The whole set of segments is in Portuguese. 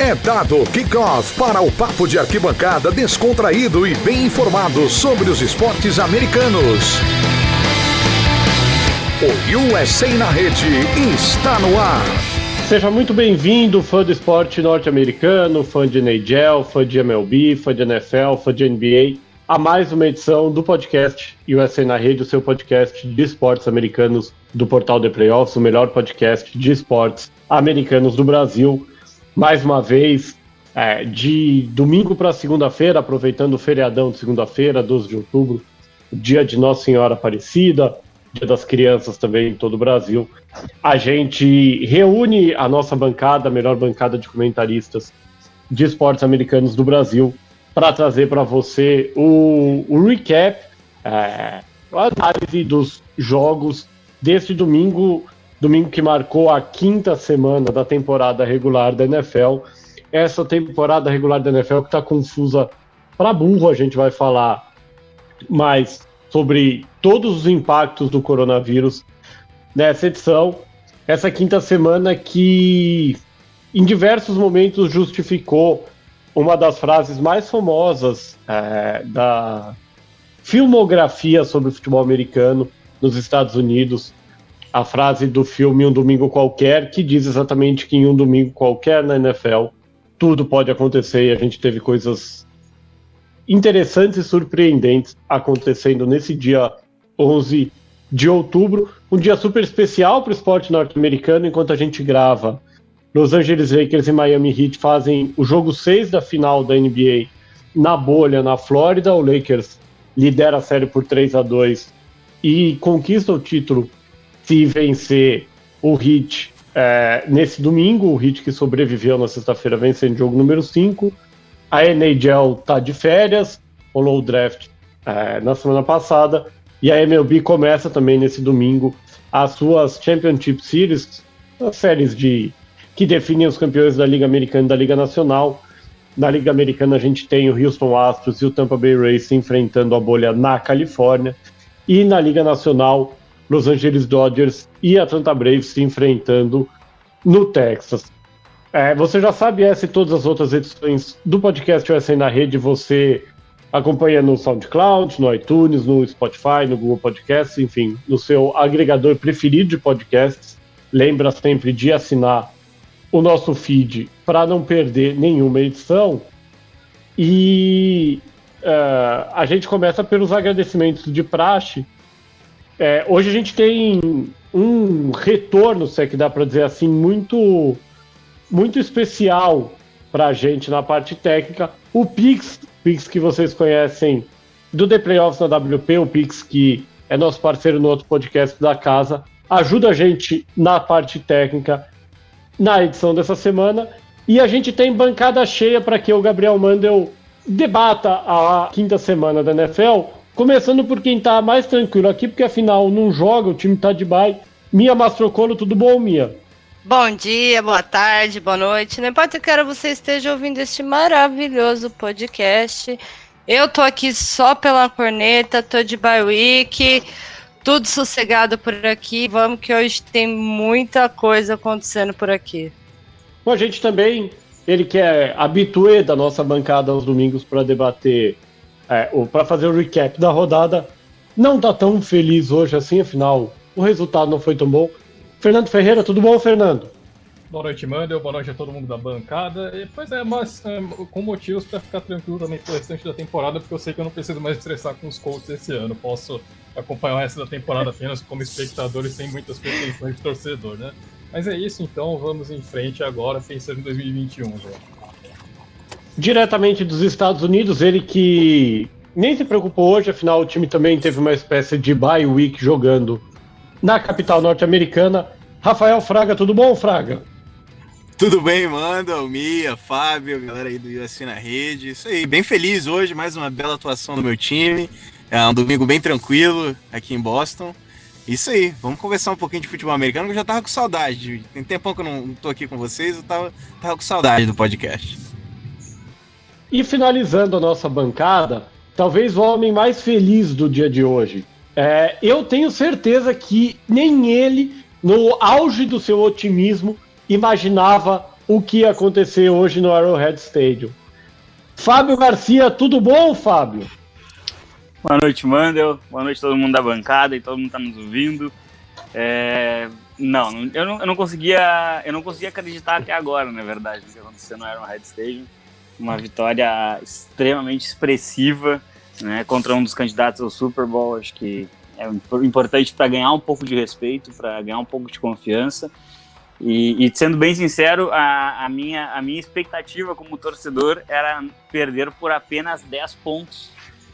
É dado kickoff para o papo de arquibancada descontraído e bem informado sobre os esportes americanos. O USA na rede está no ar. Seja muito bem-vindo, fã do esporte norte-americano, fã de NHL, fã de MLB, fã de NFL, fã de NBA, a mais uma edição do podcast USA na Rede, o seu podcast de esportes americanos do portal The Playoffs, o melhor podcast de esportes americanos do Brasil mais uma vez, é, de domingo para segunda-feira, aproveitando o feriadão de segunda-feira, 12 de outubro, dia de Nossa Senhora Aparecida, dia das crianças também em todo o Brasil. A gente reúne a nossa bancada, a melhor bancada de comentaristas de esportes americanos do Brasil, para trazer para você o, o recap, é, a análise dos jogos deste domingo domingo que marcou a quinta semana da temporada regular da NFL. Essa temporada regular da NFL que está confusa para burro, a gente vai falar mais sobre todos os impactos do coronavírus nessa edição. Essa quinta semana que em diversos momentos justificou uma das frases mais famosas é, da filmografia sobre o futebol americano nos Estados Unidos, a frase do filme Um Domingo Qualquer, que diz exatamente que em um domingo qualquer na NFL tudo pode acontecer e a gente teve coisas interessantes e surpreendentes acontecendo nesse dia 11 de outubro, um dia super especial para o esporte norte-americano, enquanto a gente grava. Los Angeles Lakers e Miami Heat fazem o jogo 6 da final da NBA na bolha, na Flórida. O Lakers lidera a série por 3 a 2 e conquista o título se vencer o Heat é, nesse domingo, o Heat que sobreviveu na sexta-feira vencendo o jogo número 5. A NHL tá de férias, rolou o draft é, na semana passada, e a MLB começa também nesse domingo as suas Championship Series, as séries de que definem os campeões da Liga Americana e da Liga Nacional. Na Liga Americana a gente tem o Houston Astros e o Tampa Bay Rays enfrentando a bolha na Califórnia. E na Liga Nacional Los Angeles Dodgers e Atlanta Braves se enfrentando no Texas. É, você já sabe essa e todas as outras edições do podcast USA na Rede, você acompanha no SoundCloud, no iTunes, no Spotify, no Google Podcasts, enfim, no seu agregador preferido de podcasts. Lembra sempre de assinar o nosso feed para não perder nenhuma edição. E uh, a gente começa pelos agradecimentos de praxe é, hoje a gente tem um retorno, se é que dá para dizer assim, muito, muito especial para a gente na parte técnica. O Pix, Pix que vocês conhecem do The Playoffs na WP, o Pix que é nosso parceiro no outro podcast da casa, ajuda a gente na parte técnica na edição dessa semana. E a gente tem bancada cheia para que o Gabriel Mandel debata a quinta semana da NFL Começando por quem tá mais tranquilo aqui, porque afinal não joga, o time tá de bye. Mia Mastrocolo, tudo bom, Mia? Bom dia, boa tarde, boa noite. Não importa que hora você esteja ouvindo este maravilhoso podcast. Eu tô aqui só pela corneta, tô de bye week, tudo sossegado por aqui. Vamos que hoje tem muita coisa acontecendo por aqui. Com a gente também, ele que é habituê da nossa bancada aos domingos para debater é, para fazer o recap da rodada, não tá tão feliz hoje assim, afinal, o resultado não foi tão bom. Fernando Ferreira, tudo bom, Fernando? Boa noite, Mandel. Boa noite a todo mundo da bancada. E, pois é, mas é, com motivos para ficar tranquilo também pro restante da temporada, porque eu sei que eu não preciso mais estressar com os Colts esse ano. Posso acompanhar resto da temporada apenas como espectador e sem muitas pretensões de torcedor, né? Mas é isso, então vamos em frente agora, pensando em 2021, velho diretamente dos Estados Unidos, ele que nem se preocupou hoje, afinal o time também teve uma espécie de bye week jogando na capital norte-americana. Rafael Fraga, tudo bom, Fraga? Tudo bem, manda, Mia, Fábio, galera aí do UFC na rede. Isso aí, bem feliz hoje, mais uma bela atuação do meu time. É um domingo bem tranquilo aqui em Boston. Isso aí, vamos conversar um pouquinho de futebol americano, que eu já tava com saudade. Tem tempo que eu não tô aqui com vocês, eu tava, tava com saudade do podcast. E finalizando a nossa bancada, talvez o homem mais feliz do dia de hoje. É, eu tenho certeza que nem ele, no auge do seu otimismo, imaginava o que ia acontecer hoje no Arrowhead Stadium. Fábio Garcia, tudo bom, Fábio? Boa noite, Mandel. Boa noite todo mundo da bancada e todo mundo está nos ouvindo. É... Não, eu não, eu não conseguia, eu não conseguia acreditar até agora, na verdade, no que aconteceu no Arrowhead Stadium. Uma vitória extremamente expressiva, né, contra um dos candidatos ao Super Bowl. Acho que é importante para ganhar um pouco de respeito, para ganhar um pouco de confiança. E, e, sendo bem sincero, a, a, minha, a minha expectativa como torcedor era perder por apenas 10 pontos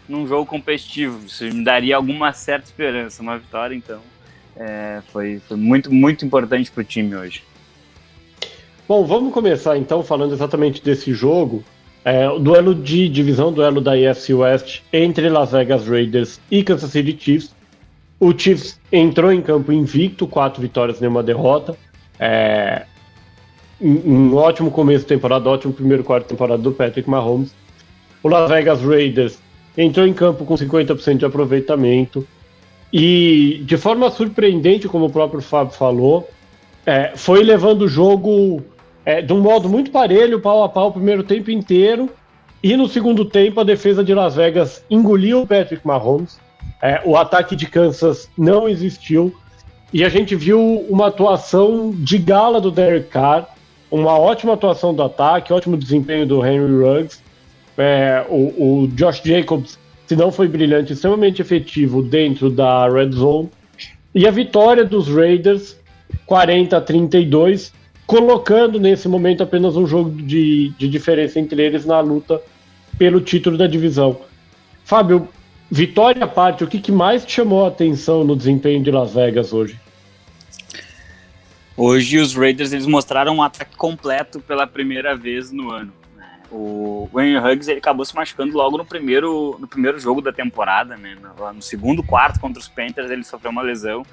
num jogo competitivo. Isso me daria alguma certa esperança. Uma vitória, então, é, foi, foi muito, muito importante para o time hoje. Bom, vamos começar então falando exatamente desse jogo. É, o duelo de divisão, duelo da AFC West entre Las Vegas Raiders e Kansas City Chiefs. O Chiefs entrou em campo invicto, quatro vitórias, nenhuma derrota. É, um, ótimo começo de temporada, ótimo primeiro quarto de temporada do Patrick Mahomes. O Las Vegas Raiders entrou em campo com 50% de aproveitamento e, de forma surpreendente, como o próprio Fábio falou, é, foi levando o jogo é, de um modo muito parelho, pau a pau, o primeiro tempo inteiro. E no segundo tempo, a defesa de Las Vegas engoliu o Patrick Mahomes. É, o ataque de Kansas não existiu. E a gente viu uma atuação de gala do Derek Carr, uma ótima atuação do ataque, ótimo desempenho do Henry Ruggs. É, o, o, Josh Jacobs, se não foi brilhante, extremamente efetivo dentro da red zone. E a vitória dos Raiders, 40 a 32, colocando nesse momento apenas um jogo de, de diferença entre eles na luta pelo título da divisão. Fábio, vitória à parte, o que, que mais te chamou a atenção no desempenho de Las Vegas hoje? Hoje os Raiders eles mostraram um ataque completo pela primeira vez no ano. Né? O Wayne Huggs ele acabou se machucando logo no primeiro, no primeiro jogo da temporada, né? no, no segundo quarto contra os Panthers ele sofreu uma lesão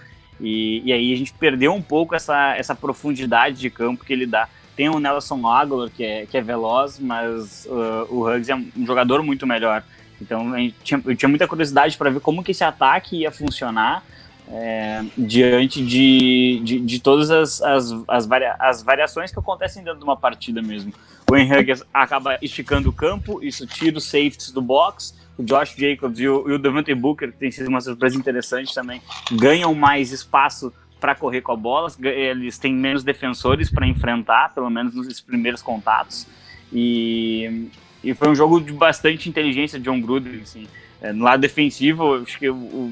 e, e, aí a gente perdeu um pouco essa, essa profundidade de campo que ele dá. Tem o Nelson Aguilar que é, que é veloz, mas uh, o Huggs é um jogador muito melhor. Então tinha, eu tinha muita curiosidade para ver como que esse ataque ia funcionar é, diante de, de, de, todas as, as, as, varia, as, variações que acontecem dentro de uma partida mesmo. O Henrique acaba esticando o campo, isso tira os safeties do box, o Josh Jacobs e o, e o Devante Booker, que tem sido uma surpresa interessante também, ganham mais espaço para correr com a bola, eles têm menos defensores para enfrentar, pelo menos nos primeiros contatos, e, e foi um jogo de bastante inteligência de John Gruden, assim, é, no lado defensivo, acho que eu,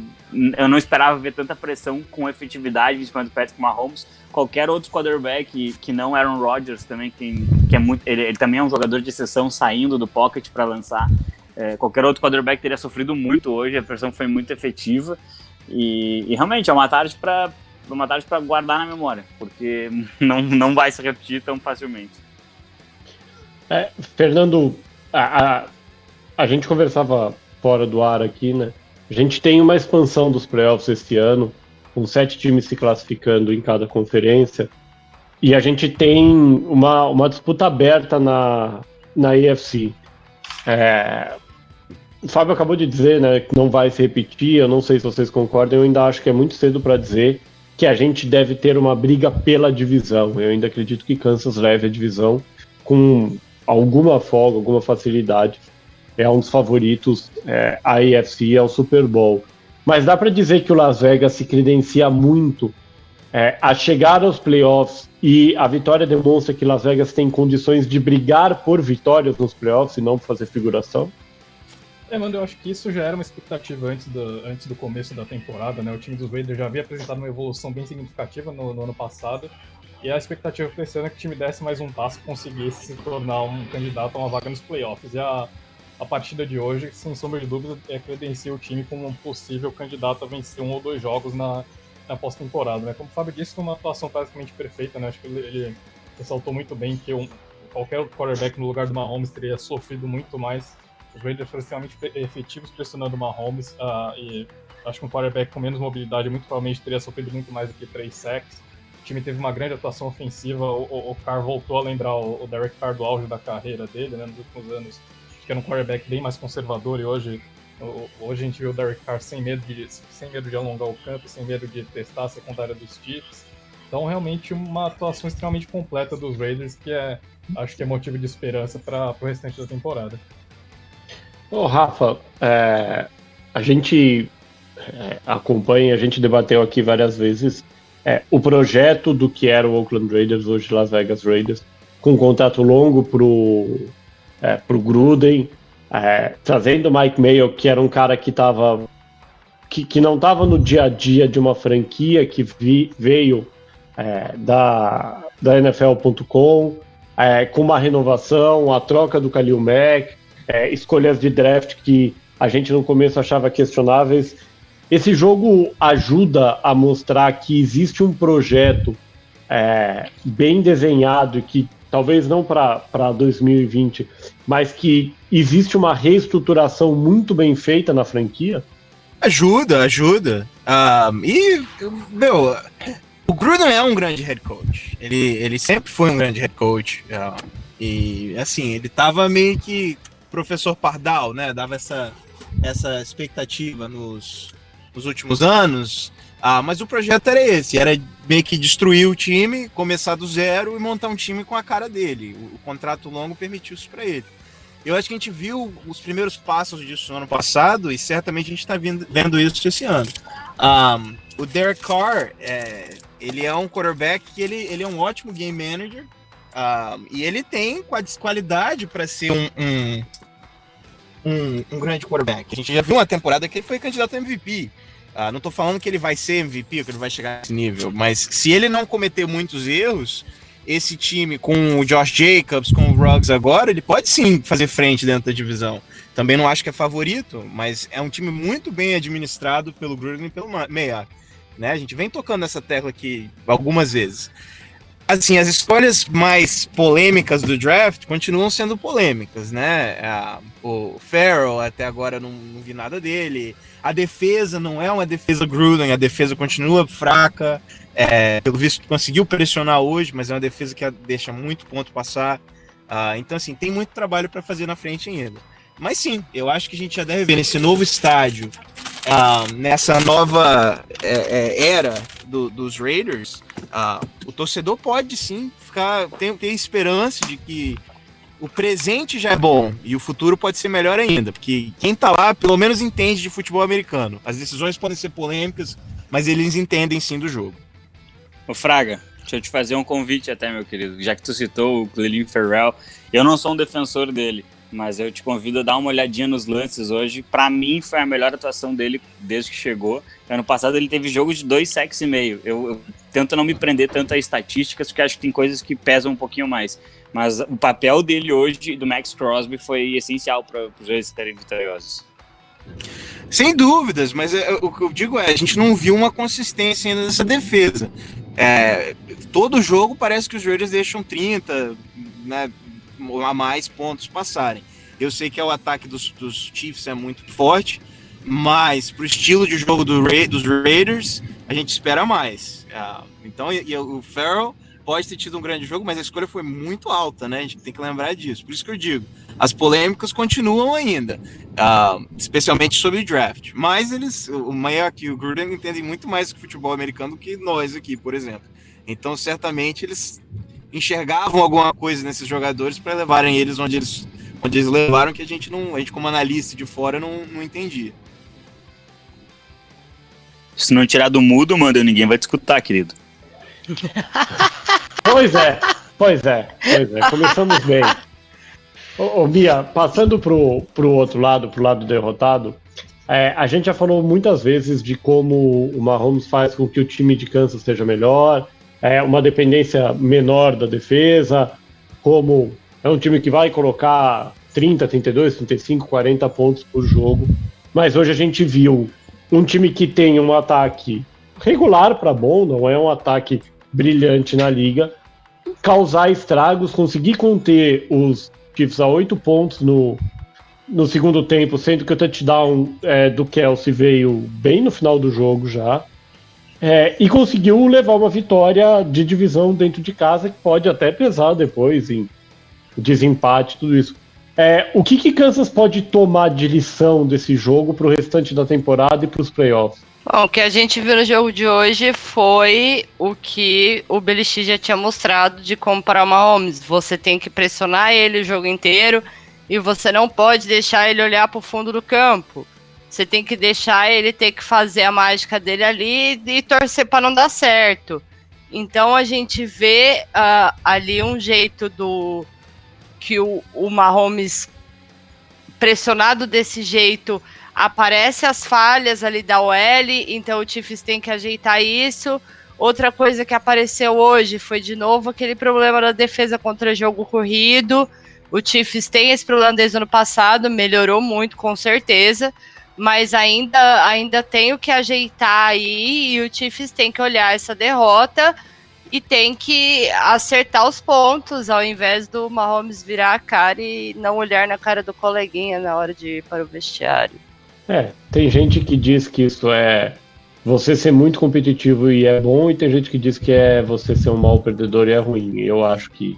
eu, não esperava ver tanta pressão com efetividade em cima do Patrick Mahomes. Qualquer outro quarterback que, que não Aaron Rodgers também, que, que é muito, ele, ele também é um jogador de exceção saindo do pocket para lançar. É, qualquer outro quarterback teria sofrido muito hoje, a pressão foi muito efetiva. E, e realmente é uma tarde para uma tarde para guardar na memória, porque não, não vai se repetir tão facilmente. É, Fernando, a, a, a gente conversava fora do ar aqui, né? A gente tem uma expansão dos playoffs este ano, com sete times se classificando em cada conferência, e a gente tem uma, uma disputa aberta na, na EFC. É, o Fábio acabou de dizer né, que não vai se repetir, eu não sei se vocês concordam, eu ainda acho que é muito cedo para dizer que a gente deve ter uma briga pela divisão. Eu ainda acredito que Kansas leve a divisão com alguma folga, alguma facilidade é um dos favoritos é, a AFC ao Super Bowl. Mas dá para dizer que o Las Vegas se credencia muito é, a chegar aos playoffs e a vitória demonstra que Las Vegas tem condições de brigar por vitórias nos playoffs e não fazer figuração? É, mano, eu acho que isso já era uma expectativa antes do, antes do começo da temporada, né? O time dos Raiders já havia apresentado uma evolução bem significativa no, no ano passado. E a expectativa para esse ano é que o time desse mais um passo e conseguisse se tornar um candidato a uma vaga nos playoffs. E a, a partida de hoje, sem sombra de dúvida, é credencia o time como um possível candidato a vencer um ou dois jogos na, na pós-temporada. Né? Como o Fábio disse, foi uma atuação praticamente perfeita. Né? Acho que ele, ele ressaltou muito bem que um, qualquer quarterback no lugar do Mahomes teria sofrido muito mais. Os Raiders foram extremamente efetivos pressionando o Mahomes uh, e acho que um quarterback com menos mobilidade muito provavelmente teria sofrido muito mais do que três sacks. O time teve uma grande atuação ofensiva. O, o, o Carr voltou a lembrar o, o Derek Carr do auge da carreira dele né, nos últimos anos que era um quarterback bem mais conservador e hoje hoje a gente vê o Derek Carr sem medo de sem medo de alongar o campo, sem medo de testar a secundária dos Chiefs. Então, realmente, uma atuação extremamente completa dos Raiders, que é, acho que é motivo de esperança para o restante da temporada. Ô, Rafa, é, a gente é, acompanha, a gente debateu aqui várias vezes é, o projeto do que era o Oakland Raiders, hoje Las Vegas Raiders, com um contrato longo pro, é, pro Gruden, é, trazendo o Mike Mayo, que era um cara que estava que, que não estava no dia a dia de uma franquia que vi, veio é, da, da NFL.com, é, com uma renovação, a troca do Khalil Mack, é, escolhas de draft que a gente no começo achava questionáveis. Esse jogo ajuda a mostrar que existe um projeto é, bem desenhado que talvez não para 2020, mas que existe uma reestruturação muito bem feita na franquia? Ajuda, ajuda. Um, e, meu, o Gruden é um grande head coach. Ele, ele sempre foi um grande head coach. Uh, e, assim, ele tava meio que professor Pardal, né? Dava essa, essa expectativa nos, nos últimos anos. Ah, mas o projeto era esse, era meio que destruir o time, começar do zero e montar um time com a cara dele. O, o contrato longo permitiu isso para ele. Eu acho que a gente viu os primeiros passos disso no ano passado e certamente a gente está vendo isso esse ano. Um, o Derek Carr, é, ele é um quarterback que ele, ele é um ótimo game manager um, e ele tem qualidade para ser um, um, um, um, grande quarterback. A gente já viu uma temporada que ele foi candidato a MVP. Uh, não estou falando que ele vai ser MVP, que ele vai chegar nesse nível, mas se ele não cometer muitos erros, esse time com o Josh Jacobs, com o Ruggs agora, ele pode sim fazer frente dentro da divisão. Também não acho que é favorito, mas é um time muito bem administrado pelo Gruden e pelo Meia. Né? A gente vem tocando essa tecla aqui algumas vezes. Assim, as escolhas mais polêmicas do draft continuam sendo polêmicas, né? o Farrell, até agora não, não vi nada dele. A defesa não é uma defesa Gruden, a defesa continua fraca. É, pelo visto, conseguiu pressionar hoje, mas é uma defesa que deixa muito ponto passar. Uh, então, assim, tem muito trabalho para fazer na frente ainda. Mas sim, eu acho que a gente já deve ver nesse novo estádio, uh, nessa nova é, é, era do, dos Raiders, uh, o torcedor pode sim ficar ter, ter esperança de que o presente já é bom e o futuro pode ser melhor ainda, porque quem tá lá pelo menos entende de futebol americano. As decisões podem ser polêmicas, mas eles entendem sim do jogo. Ô Fraga, deixa eu te fazer um convite até, meu querido. Já que tu citou o Clelin Ferrell, eu não sou um defensor dele, mas eu te convido a dar uma olhadinha nos lances hoje. Para mim, foi a melhor atuação dele desde que chegou. Ano passado ele teve jogo de dois sacks e meio. Eu, eu tento não me prender tanto a estatísticas, porque acho que tem coisas que pesam um pouquinho mais. Mas o papel dele hoje, do Max Crosby, foi essencial para os dois serem vitoriosos. Sem dúvidas, mas é, o que eu digo é, a gente não viu uma consistência ainda nessa defesa. É, todo jogo parece que os Raiders deixam 30, né, a mais pontos passarem. Eu sei que é o ataque dos, dos Chiefs é muito forte, mas pro estilo de jogo do Ra dos Raiders, a gente espera mais. Uh, então, e, e o Farrell pode ter tido um grande jogo, mas a escolha foi muito alta, né? A gente tem que lembrar disso. Por isso que eu digo, as polêmicas continuam ainda, uh, especialmente sobre draft. Mas eles, o Mayak e o Gruden entendem muito mais do futebol americano do que nós aqui, por exemplo. Então, certamente eles enxergavam alguma coisa nesses jogadores para levarem eles onde eles onde eles levaram que a gente não, a gente como analista de fora não, não entendia. Se não tirar do mudo, manda, ninguém vai te escutar, querido. pois é, pois é, pois é. Começamos bem. Ô, ô Bia, passando pro, pro outro lado, pro lado derrotado, é, a gente já falou muitas vezes de como o Mahomes faz com que o time de Kansas seja melhor, é uma dependência menor da defesa, como é um time que vai colocar 30, 32, 35, 40 pontos por jogo. Mas hoje a gente viu um time que tem um ataque regular para bom, não é um ataque brilhante na liga, causar estragos, conseguir conter os Chiefs a oito pontos no, no segundo tempo, sendo que o touchdown é, do Kelsey veio bem no final do jogo já. É, e conseguiu levar uma vitória de divisão dentro de casa que pode até pesar depois em desempate, tudo isso. É, o que, que Kansas pode tomar de lição desse jogo para o restante da temporada e para os playoffs? Bom, o que a gente viu no jogo de hoje foi o que o Belichick já tinha mostrado de comprar uma Mahomes. Você tem que pressionar ele o jogo inteiro e você não pode deixar ele olhar para o fundo do campo. Você tem que deixar ele ter que fazer a mágica dele ali e torcer para não dar certo. Então a gente vê uh, ali um jeito do que o, o Mahomes pressionado desse jeito aparece as falhas ali da OL, então o Chiefs tem que ajeitar isso. Outra coisa que apareceu hoje foi de novo aquele problema da defesa contra jogo corrido. O Chiefs tem esse problema desde o ano passado, melhorou muito com certeza, mas ainda ainda tem o que ajeitar aí e o Chiefs tem que olhar essa derrota e tem que acertar os pontos ao invés do Mahomes virar a cara e não olhar na cara do coleguinha na hora de ir para o vestiário. É, tem gente que diz que isso é você ser muito competitivo e é bom, e tem gente que diz que é você ser um mau perdedor e é ruim. Eu acho que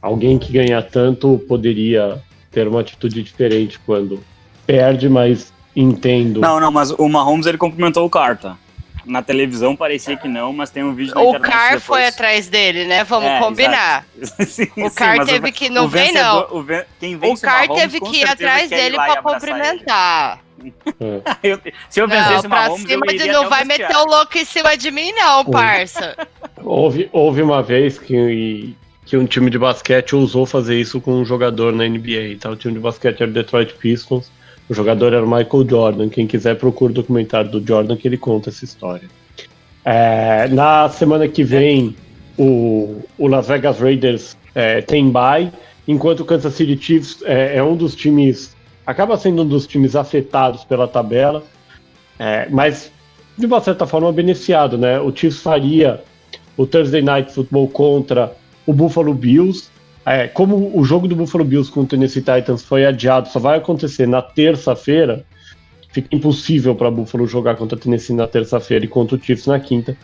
alguém que ganha tanto poderia ter uma atitude diferente quando perde, mas entendo. Não, não, mas o Mahomes ele cumprimentou o Carta. Na televisão parecia que não, mas tem um vídeo na O Car foi atrás dele, né? Vamos é, combinar. sim, o Car teve o, que não vem não. O, quem o Car teve que ir atrás dele para cumprimentar. eu, se eu vencesse não, Mahomes, cima eu de, não vai meter o louco em cima de mim, não, parça. houve, houve uma vez que, que um time de basquete ousou fazer isso com um jogador na NBA. Tá? O time de basquete era o Detroit Pistons. O jogador era o Michael Jordan. Quem quiser, procura o documentário do Jordan que ele conta essa história. É, na semana que vem, o, o Las Vegas Raiders é, tem bye, enquanto o Kansas City Chiefs é, é um dos times acaba sendo um dos times afetados pela tabela, é, mas de uma certa forma beneficiado, né? O Chiefs faria o Thursday Night Football contra o Buffalo Bills. É, como o jogo do Buffalo Bills com o Tennessee Titans foi adiado, só vai acontecer na terça-feira, fica impossível para Buffalo jogar contra o Tennessee na terça-feira e contra o Chiefs na quinta.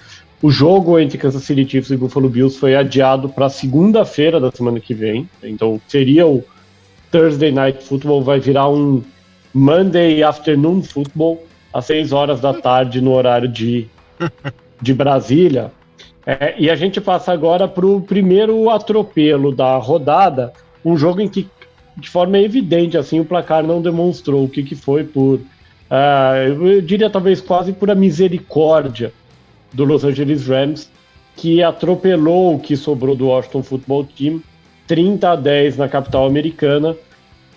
O jogo entre Kansas City Chiefs e Buffalo Bills foi adiado para segunda-feira da semana que vem. Então seria o Thursday Night Football vai virar um Monday Afternoon Football às 6 horas da tarde no horário de, de Brasília. É, e a gente passa agora para o primeiro atropelo da rodada, um jogo em que, de forma evidente, assim, o placar não demonstrou o que, que foi por, uh, eu diria talvez quase por a misericórdia do Los Angeles Rams, que atropelou o que sobrou do Washington Football Team 30 a 10 na capital americana.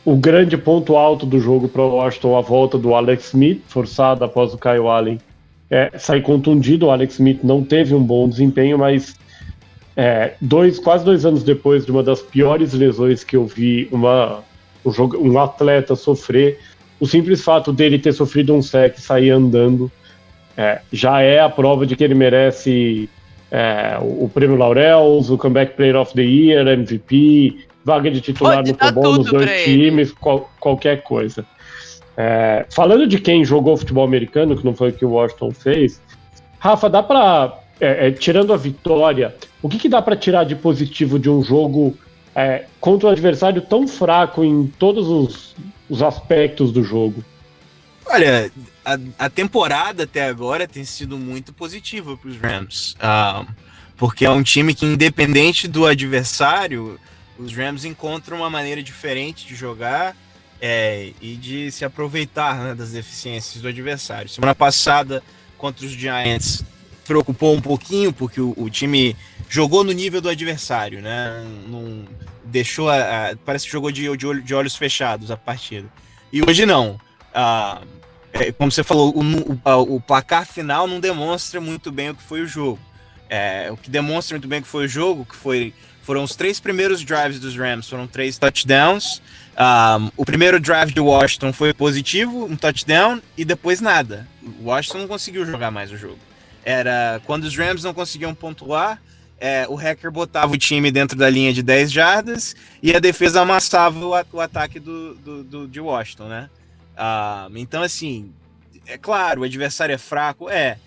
O grande ponto alto do jogo para o Washington, a volta do Alex Smith, forçada após o Kyle Allen é, sair contundido. O Alex Smith não teve um bom desempenho, mas é, dois, quase dois anos depois de uma das piores lesões que eu vi uma, um, jogo, um atleta sofrer, o simples fato dele ter sofrido um sec e sair andando é, já é a prova de que ele merece é, o, prêmio Laurels, o Comeback Player of the Year, MVP, vaga de titular Pode no Bowl nos dois times, qual, qualquer coisa. É, falando de quem jogou futebol americano, que não foi o que o Washington fez, Rafa, dá para é, é, tirando a vitória, o que, que dá para tirar de positivo de um jogo é, contra um adversário tão fraco em todos os, os aspectos do jogo? Olha, a, a, temporada até agora tem sido muito positiva para os Rams. Uh, porque é um time que, independente do adversário, os Rams encontram uma maneira diferente de jogar é, e de se aproveitar né, das deficiências do adversário. Semana passada, contra os Giants, preocupou um pouquinho, porque o, o time jogou no nível do adversário, né? Deixou a, a, parece que jogou de, de, de, olhos fechados a partida. E hoje não. Ah, é, como você falou, o, o, o, placar final não demonstra muito bem o que foi o jogo. É, o que demonstra muito bem o que foi o jogo, que foi, foram os três primeiros drives dos Rams, foram três touchdowns. Um, o primeiro drive de Washington foi positivo, um touchdown, e depois nada. O Washington não conseguiu jogar mais o jogo. Era quando os Rams não conseguiam pontuar, é, o hacker botava o time dentro da linha de 10 jardas e a defesa amassava o, o ataque do, do, do, de Washington, né? Uh, então, assim, é claro, o adversário é fraco, é.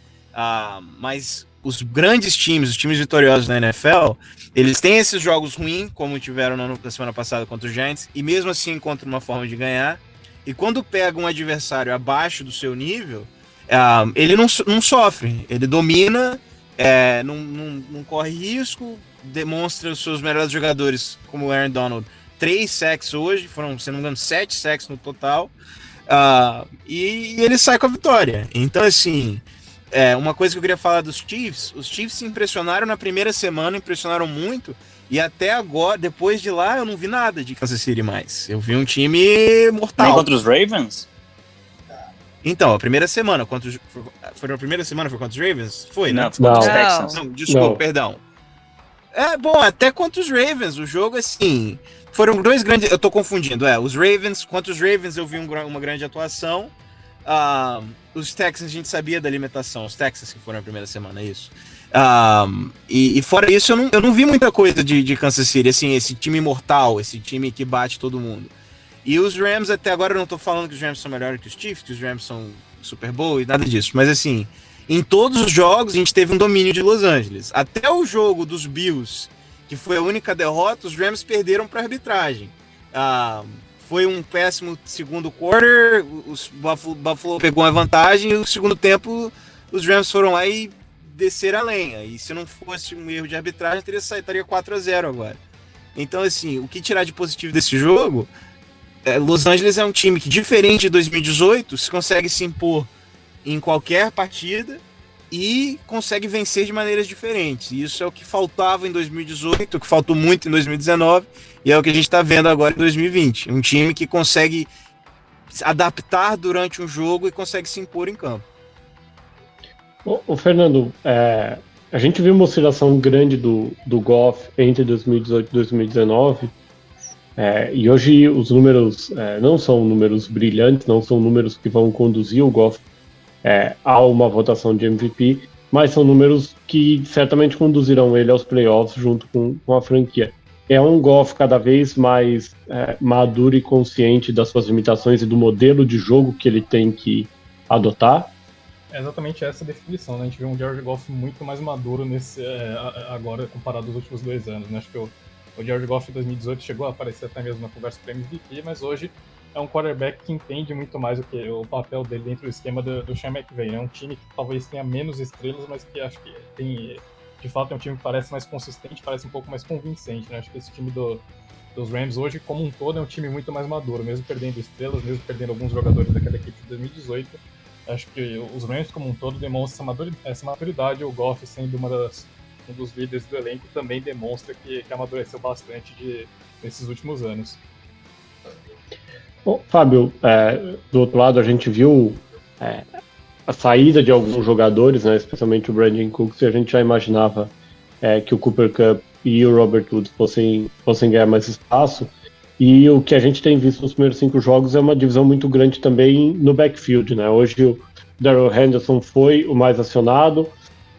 Mas os grandes times, os times vitoriosos na NFL, eles têm esses jogos ruins, como tiveram na, na semana passada contra os Giants, e mesmo assim encontram uma forma de ganhar. E quando pega um adversário abaixo do seu nível, uh, ele não, não sofre, ele domina, é, não, não, não, corre risco, demonstra os seus melhores jogadores, como o Aaron Donald, três sacks hoje, foram, se não me engano, sete sacks no total, uh, e, e, ele sai com a vitória. Então, assim, é, uma coisa que eu queria falar dos Chiefs, os Chiefs se impressionaram na primeira semana, impressionaram muito, e até agora, depois de lá, eu não vi nada de Kansas City mais. Eu vi um time mortal. Nem contra os Ravens? Então, a primeira semana, contra os, foi na primeira semana foi contra os Ravens? Foi, né? Não, contra os Texans. Não, desculpa, não. perdão. É, bom, até contra os Ravens, o jogo, assim, foram dois grandes, eu tô confundindo, é, os Ravens, contra os Ravens eu vi um, uma grande atuação, uh, os Texans a gente sabia da limitação, os Texans que foram na primeira semana, é isso. Um, e, e, fora isso, eu não, eu não vi muita coisa de, de Kansas City, assim, esse time mortal, esse time que bate todo mundo. E os Rams, até agora eu não tô falando que os Rams são melhores que os Chiefs, que os Rams são Super Bowl e nada disso, mas assim, em todos os jogos a gente teve um domínio de Los Angeles. Até o jogo dos Bills, que foi a única derrota, os Rams perderam para arbitragem. Uh, foi um péssimo segundo quarter, o Buffalo, Buffalo pegou uma vantagem e o segundo tempo os Rams foram lá e descer a lenha. E se não fosse um erro de arbitragem, teria estaria 4 a 0 agora. Então, assim, o que tirar de positivo desse jogo? É, Los Angeles é um time que, diferente de 2018, se consegue se impor em qualquer partida e consegue vencer de maneiras diferentes. Isso é o que faltava em 2018, o que faltou muito em 2019 e é o que a gente está vendo agora em 2020. Um time que consegue adaptar durante um jogo e consegue se impor em campo. O, Fernando, é, a gente viu uma oscilação grande do, do Goff entre 2018 e 2019. É, e hoje os números é, não são números brilhantes, não são números que vão conduzir o Goff é, a uma votação de MVP, mas são números que certamente conduzirão ele aos playoffs junto com, com a franquia. É um Goff cada vez mais é, maduro e consciente das suas limitações e do modelo de jogo que ele tem que adotar. É exatamente essa definição, né? A gente vê um George Goff muito mais maduro nesse é, agora comparado aos últimos dois anos, né? Acho que o, o George Goff em 2018 chegou a aparecer até mesmo na conversa para MVP, mas hoje é um quarterback que entende muito mais o que o papel dele dentro do esquema do, do Sean McVay. É um time que talvez tenha menos estrelas, mas que acho que tem, de fato, é um time que parece mais consistente, parece um pouco mais convincente. Né? Acho que esse time do, dos Rams hoje, como um todo, é um time muito mais maduro, mesmo perdendo estrelas, mesmo perdendo alguns jogadores daquela equipe de 2018 Acho que os Rams como um todo demonstram essa maturidade. O Goff sendo uma das, um dos líderes do elenco também demonstra que, que amadureceu bastante de, nesses últimos anos. Bom, Fábio, é, do outro lado a gente viu é, a saída de alguns jogadores, né, especialmente o Brandon Cooks, e a gente já imaginava é, que o Cooper Cup e o Robert Woods fossem, fossem ganhar mais espaço. E o que a gente tem visto nos primeiros cinco jogos é uma divisão muito grande também no backfield, né? Hoje o Daryl Henderson foi o mais acionado,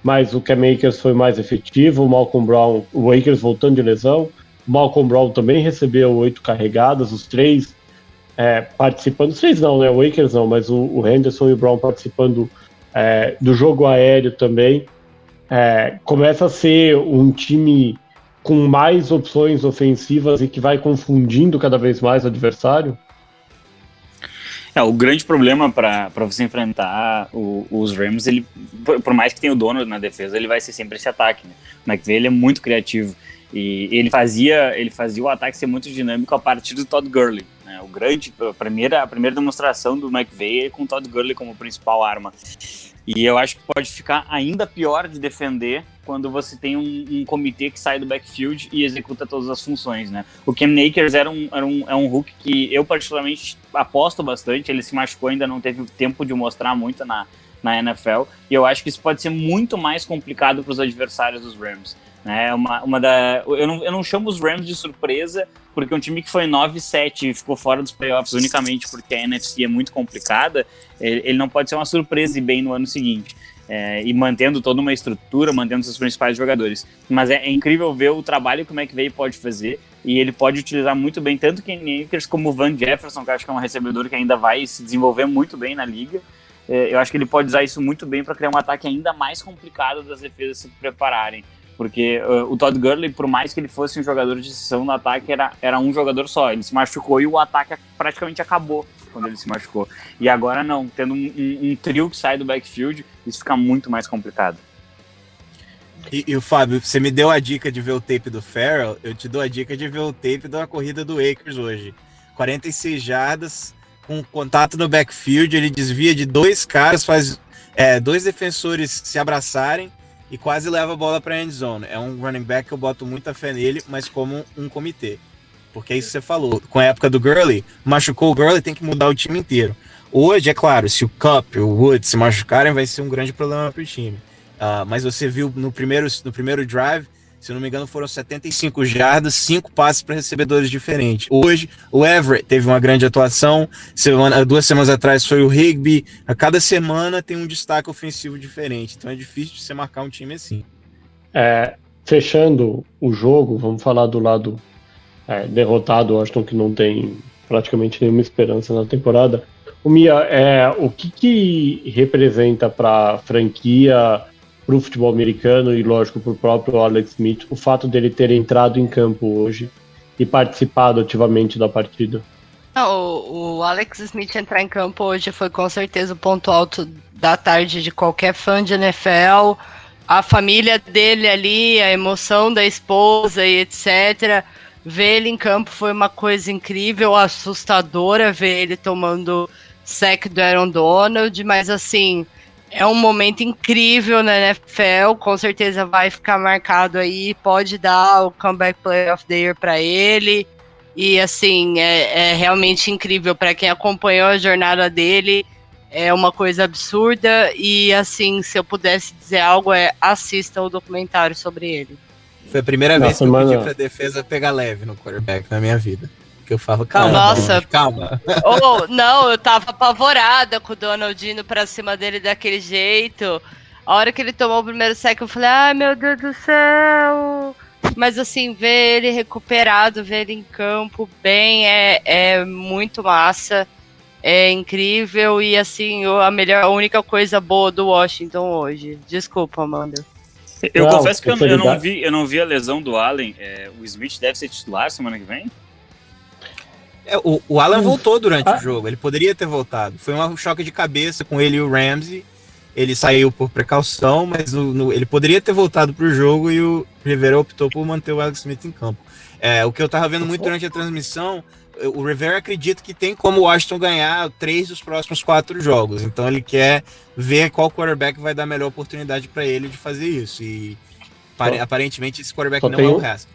mas o Cam Akers foi mais efetivo, o Malcolm Brown, o Akers voltando de lesão, o Malcolm Brown também recebeu oito carregadas, os três é, participando, três não, né? O Akers não, mas o, o Henderson e o Brown participando é, do jogo aéreo também. É, começa a ser um time com mais opções ofensivas e que vai confundindo cada vez mais o adversário? É, o grande problema para você enfrentar o, os Rams, ele, por, por, mais que tenha o dono na defesa, ele vai ser sempre esse ataque. Né? O McVay ele é muito criativo e ele fazia, ele fazia o ataque ser muito dinâmico a partir do Todd Gurley. O grande, a primeira, a primeira demonstração do McVay é com o Todd Gurley como principal arma. E eu acho que pode ficar ainda pior de defender quando você tem um, um, comitê que sai do backfield e executa todas as funções, né? O Cam Akers era um, era um, é um Hulk que eu particularmente aposto bastante, ele se machucou, ainda não teve tempo de mostrar muito na, na NFL, e eu acho que isso pode ser muito mais complicado para os adversários dos Rams. Né? Uma, uma da, eu, não, eu não chamo os Rams de surpresa, porque um time que foi 9-7 e ficou fora dos playoffs unicamente porque a NFC é muito complicada, ele, ele não pode ser uma surpresa e bem no ano seguinte. É, e mantendo toda uma estrutura, mantendo seus principais jogadores. Mas é, é, incrível ver o trabalho que o McVay pode fazer e ele pode utilizar muito bem tanto Kenny Akers como o Van Jefferson, que acho que é um recebedor que ainda vai se desenvolver muito bem na liga. É, eu acho que ele pode usar isso muito bem para criar um ataque ainda mais complicado das defesas se prepararem. Porque uh, o Todd Gurley, por mais que ele fosse um jogador de sessão no ataque, era, era um jogador só. Ele se machucou e o ataque praticamente acabou quando ele se machucou. E agora não, tendo um, um, um trio que sai do backfield, isso fica muito mais complicado. E, e o Fábio, você me deu a dica de ver o tape do Farrell, eu te dou a dica de ver o tape da corrida do Akers hoje. 46 jardas, com contato no backfield, ele desvia de dois caras, faz é, dois defensores se abraçarem e quase leva a bola para end zone. É um running back que eu boto muita fé nele, mas como um comitê. Porque é isso que você falou. Com a época do Gurley, machucou o Gurley, tem que mudar o time inteiro. Hoje, é claro, se o Cup o Woods se machucarem, vai ser um grande problema para o time. Uh, mas você viu no primeiro, no primeiro drive, se não me engano, foram 75 jardas, cinco passes para recebedores diferentes. Hoje, o Everett teve uma grande atuação. Semana, duas semanas atrás foi o Higby. A cada semana tem um destaque ofensivo diferente. Então é difícil você marcar um time assim. É, fechando o jogo, vamos falar do lado é, derrotado, Washington, que não tem praticamente nenhuma esperança na temporada. O Mia, é, o que, que representa para a franquia para o futebol americano e, lógico, para o próprio Alex Smith, o fato dele ter entrado em campo hoje e participado ativamente da partida. o, o, Alex Smith entrar em campo hoje foi com certeza o ponto alto da tarde de qualquer fã de NFL. A família dele ali, a emoção da esposa e etc. Ver ele em campo foi uma coisa incrível, assustadora ver ele tomando sec do Aaron Donald, mas assim, é um momento incrível na NFL, com certeza vai ficar marcado aí, pode dar o Comeback Play of the Year para ele. E assim, é, é realmente incrível para quem acompanhou a jornada dele. É uma coisa absurda e assim, se eu pudesse dizer algo, é assista o documentário sobre ele. Foi a primeira Nossa, vez que eu mano. pedi pra defesa pegar leve no quarterback na minha vida. Que eu falo, calma, Nossa, calma. Oh, não, eu tava apavorada com o Donaldino pra cima dele daquele jeito. A hora que ele tomou o primeiro sec, eu falei, ai meu Deus do céu. Mas assim, ver ele recuperado, ver ele em campo bem, é, é muito massa. É incrível e assim, a melhor, a única coisa boa do Washington hoje. Desculpa, Amanda. Eu não, confesso que eu, eu, não vi, eu não vi a lesão do Allen. É, o Smith deve ser titular semana que vem? É, o, o Alan hum. voltou durante ah. o jogo, ele poderia ter voltado. Foi um choque de cabeça com ele e o Ramsey. Ele saiu por precaução, mas no, no, ele poderia ter voltado para o jogo e o Rivera optou por manter o Alex Smith em campo. É, o que eu estava vendo muito durante a transmissão, o Rivera acredita que tem como o Washington ganhar três dos próximos quatro jogos. Então ele quer ver qual quarterback vai dar a melhor oportunidade para ele de fazer isso. E aparentemente esse quarterback não é o resto.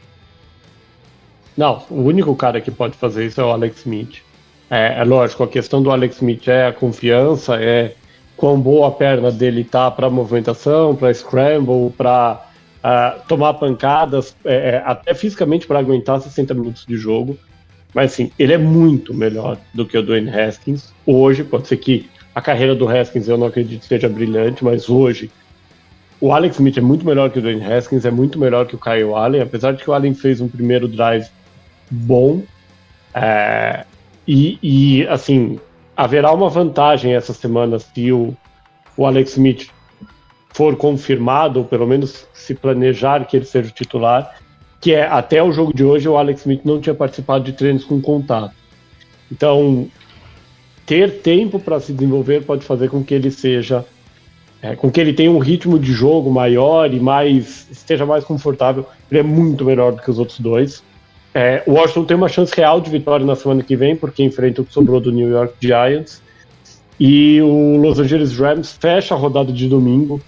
Não, o único cara que pode fazer isso é o Alex Smith. É, é lógico, a questão do Alex Smith é a confiança, é quão boa a perna dele tá para movimentação, para scramble, para uh, é, tomar pancadas, é, é até fisicamente para aguentar 60 minutos de jogo. Mas assim, ele é muito melhor do que o Dwayne Haskins. Hoje, pode ser que a carreira do Haskins eu não acredito seja brilhante, mas hoje o Alex Smith é muito melhor que o Dwayne Haskins, é muito melhor que o Kyle Allen, apesar de que o Allen fez um primeiro drive bom. É, e, e, assim, haverá uma vantagem essa semana se o, o Alex Smith for confirmado, ou pelo menos se planejar que ele seja o titular, que é até o jogo de hoje o Alex Smith não tinha participado de treinos com contato. Então, ter tempo para se desenvolver pode fazer com que ele seja, é, com que ele tenha um ritmo de jogo maior e mais esteja mais confortável. Ele é muito melhor do que os outros dois. É, o Washington tem uma chance real de vitória na semana que vem, porque enfrenta o que sobrou do New York Giants. E o Los Angeles Rams fecha a rodada de domingo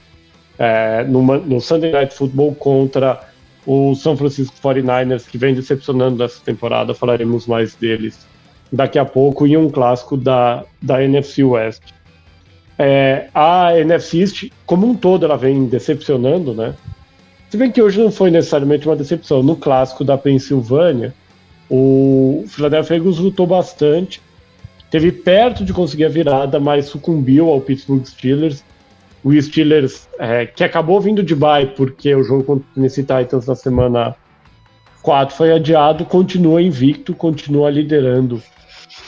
é, numa, no Sunday Night Football contra o São Francisco 49ers, que vem decepcionando nessa temporada. Falaremos mais deles daqui a pouco. E um clássico da, da NFC West. É, a NFC East, como um todo, ela vem decepcionando, né? Se bem que hoje não foi necessariamente uma decepção. No clássico da Pensilvânia, o Philadelphia Eagles lutou bastante, teve perto de conseguir a virada, mas sucumbiu ao Pittsburgh Steelers. O Steelers, é, que acabou vindo de bye porque o jogo contra o Tennessee Titans na semana 4 foi adiado, continua invicto, continua liderando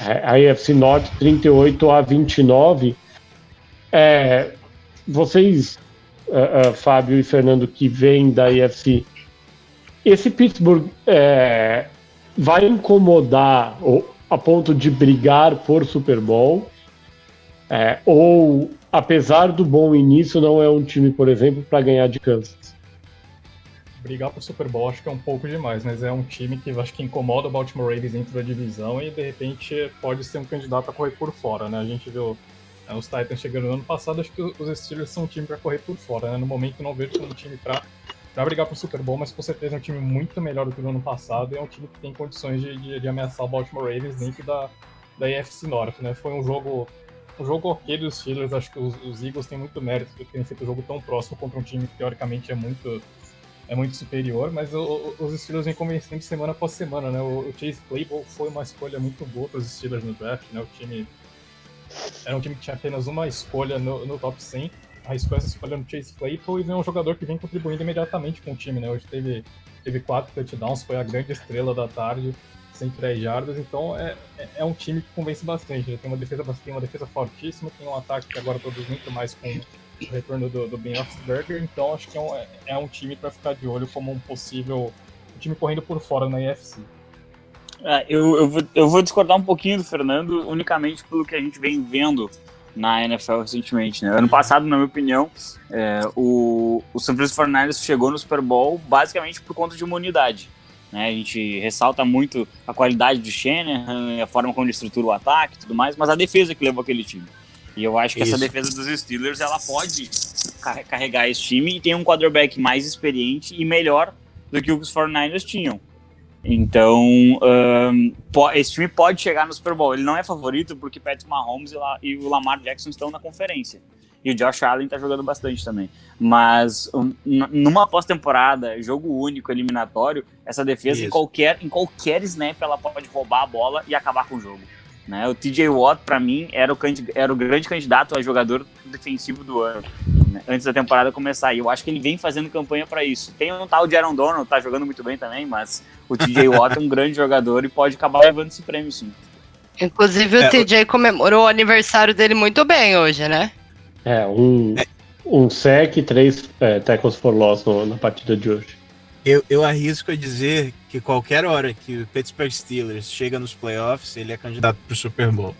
é, a AFC Norte 38 a 29. É, vocês uh, uh, Fábio e Fernando, que vem da IFC, esse Pittsburgh é, vai incomodar, ou a ponto de brigar por Super Bowl? É, ou, apesar do bom início, não é um time, por exemplo, para ganhar de Kansas? Brigar por Super Bowl acho que é um pouco demais, mas é um time que acho que incomoda o Baltimore Ravens dentro da divisão e de repente pode ser um candidato a correr por fora, né? A gente viu é, os Titans chegando no ano passado, acho que os Steelers são um time para correr por fora, né? No momento não vejo como um time para para brigar pro Super Bowl, mas com certeza é um time muito melhor do que o ano passado e é um time que tem condições de, de, de ameaçar o Baltimore Ravens dentro da, da AFC Norte, né? Foi um jogo um jogo ok dos Steelers, acho que os, os Eagles têm muito mérito por terem feito um jogo tão próximo contra um time que teoricamente é muito é muito superior, mas o, os Steelers vêm convencendo semana após semana, né? O, o Chase Claypool foi uma escolha muito boa para os Steelers no draft, né? O time era um time que tinha apenas uma escolha no, no top 100 arriscou essa escolha no Chase Claypool e vem um jogador que vem contribuindo imediatamente com o time, né? Hoje teve, teve quatro touchdowns, foi a grande estrela da tarde, 103 jardas, então é, é, é um time que convence bastante. Né? Tem uma defesa tem uma defesa fortíssima, tem um ataque que agora produz muito mais com o retorno do, do Ben Roethlisberger, então acho que é um, é, é um time para ficar de olho como um possível um time correndo por fora na IFC. É, eu, eu, vou, eu vou discordar um pouquinho do Fernando, unicamente pelo que a gente vem vendo na NFL recentemente. Né? Ano passado, na minha opinião, é, o, o San Francisco 49ers chegou no Super Bowl basicamente por conta de uma unidade. Né? A gente ressalta muito a qualidade do Shanahan, a forma como ele estrutura o ataque e tudo mais, mas a defesa que levou aquele time. E eu acho que Isso. essa defesa dos Steelers ela pode carregar esse time e tem um quarterback mais experiente e melhor do que os 49ers tinham. Então, um, esse time pode chegar no Super Bowl. Ele não é favorito porque Patrick Mahomes e o Lamar Jackson estão na conferência. E o Josh Allen tá jogando bastante também. Mas um, numa pós-temporada, jogo único, eliminatório, essa defesa em qualquer, em qualquer snap ela pode roubar a bola e acabar com o jogo. Né? O TJ Watt, para mim, era o, era o grande candidato a jogador defensivo do ano, né? antes da temporada começar. E eu acho que ele vem fazendo campanha para isso. Tem um tal de Aaron Donald, tá jogando muito bem também, mas o TJ Watt é um grande jogador e pode acabar levando esse prêmio, sim. Inclusive, o é, TJ comemorou o aniversário dele muito bem hoje, né? É, um, é. um sec e três é, tackles for loss no, na partida de hoje. Eu, eu arrisco a dizer que qualquer hora que o Pittsburgh Steelers chega nos playoffs, ele é candidato para o Super Bowl.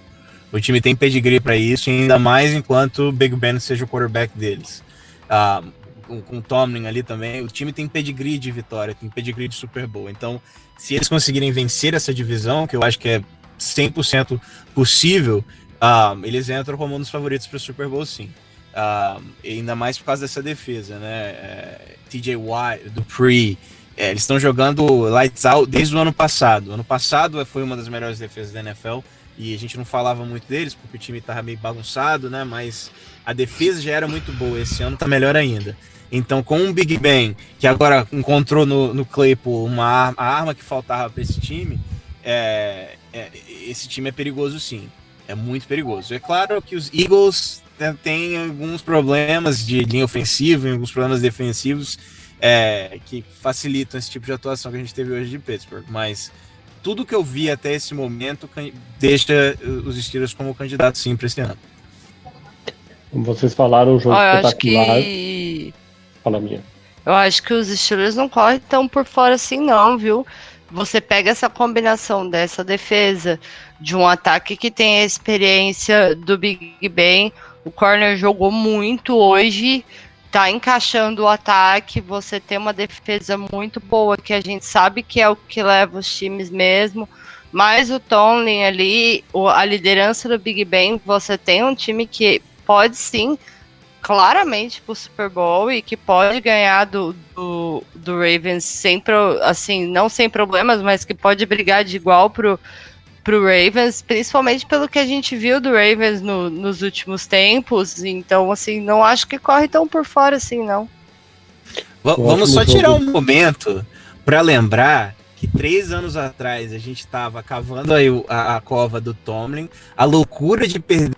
O time tem pedigree para isso, ainda mais enquanto o Big Ben seja o quarterback deles. Ah, com, com o Tomlin ali também, o time tem pedigree de vitória, tem pedigree de Super Bowl. Então, se eles conseguirem vencer essa divisão, que eu acho que é 100% possível, ah, eles entram como um dos favoritos para o Super Bowl, sim. Uh, ainda mais por causa dessa defesa, né? É, TJ Watt, Dupree, é, eles estão jogando lights out desde o ano passado. Ano passado foi uma das melhores defesas da NFL e a gente não falava muito deles porque o time estava meio bagunçado, né? Mas a defesa já era muito boa. Esse ano está melhor ainda. Então, com o Big Ben, que agora encontrou no, no Claypool uma a arma que faltava para esse time, é, é, esse time é perigoso sim. É muito perigoso. É claro que os Eagles né, tem alguns problemas de linha ofensiva, alguns problemas defensivos é, que facilitam esse tipo de atuação que a gente teve hoje de Pittsburgh. Mas tudo que eu vi até esse momento deixa os Steelers como candidato sim para esse ano. Como vocês falaram, o jogo oh, espetacular. Que... Fala minha. Eu acho que os Steelers não correm tão por fora assim, não, viu? Você pega essa combinação dessa defesa, de um ataque que tem a experiência do Big Ben, o corner jogou muito hoje, tá encaixando o ataque. Você tem uma defesa muito boa, que a gente sabe que é o que leva os times mesmo. Mas o Tomlin ali, a liderança do Big Ben, você tem um time que pode sim, claramente pro Super Bowl e que pode ganhar do, do, do Ravens sem, assim, não sem problemas, mas que pode brigar de igual pro, pro Ravens, principalmente pelo que a gente viu do Ravens no, nos últimos tempos. Então, assim, não acho que corre tão por fora assim, não. V vamos só tirar um momento para lembrar que três anos atrás a gente estava cavando aí a, a, cova do Tomlin, a loucura de perder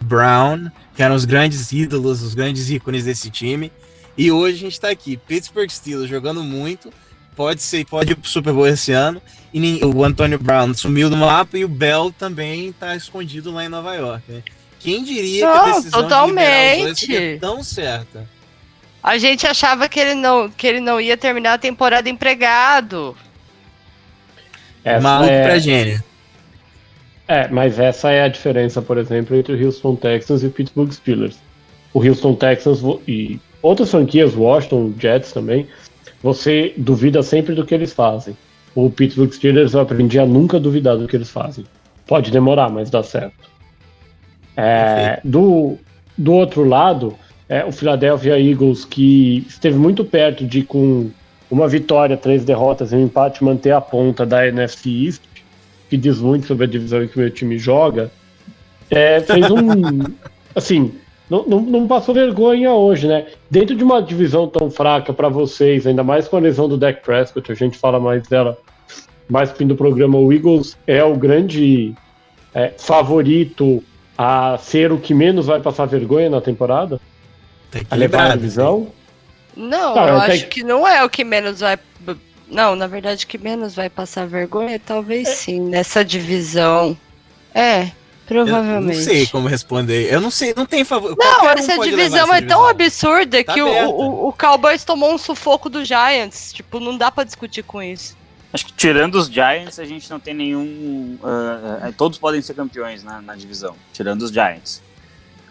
Brown, que eram os grandes ídolos, os grandes ícones desse time, e hoje a gente está aqui, Pittsburgh Steelers jogando muito, pode ser, pode ir pro Super Bowl esse ano. E o Antônio Brown sumiu do mapa e o Bell também tá escondido lá em Nova York. Né? Quem diria não, que a decisão totalmente. de tão certa? A gente achava que ele não, que ele não ia terminar a temporada empregado. Essa Maluco é... pra gênio. É, mas essa é a diferença, por exemplo, entre o Houston Texans e o Pittsburgh Steelers. O Houston Texans e outras franquias, Washington, Jets também, você duvida sempre do que eles fazem. O Pittsburgh Steelers eu aprendi a nunca duvidar do que eles fazem. Pode demorar, mas dá certo. É, do, do outro lado, é, o Philadelphia Eagles, que esteve muito perto de, com uma vitória, três derrotas e um empate, manter a ponta da NFC East, que diz muito sobre a divisão em que o meu time joga, é, fez um. assim, não, não, não, passou vergonha hoje, né? Dentro de uma divisão tão fraca para vocês, ainda mais com a lesão do Dak Prescott, a gente fala mais dela mais fim do programa. O Eagles é o grande é, favorito a ser o que menos vai passar vergonha na temporada? a levar a divisão? Não, Cara, eu acho que... que não é o que menos vai não, na verdade, que menos vai passar vergonha, talvez é. sim, nessa divisão. É, provavelmente. Eu não sei como responder. Eu não sei, não tem favor. Não, essa um divisão é tão absurda tá que o, o, o, Cowboys tomou um sufoco do Giants. Tipo, não dá para discutir com isso. Acho que tirando os Giants, a gente não tem nenhum. Uh, uh, todos podem ser campeões na, na divisão, tirando os Giants.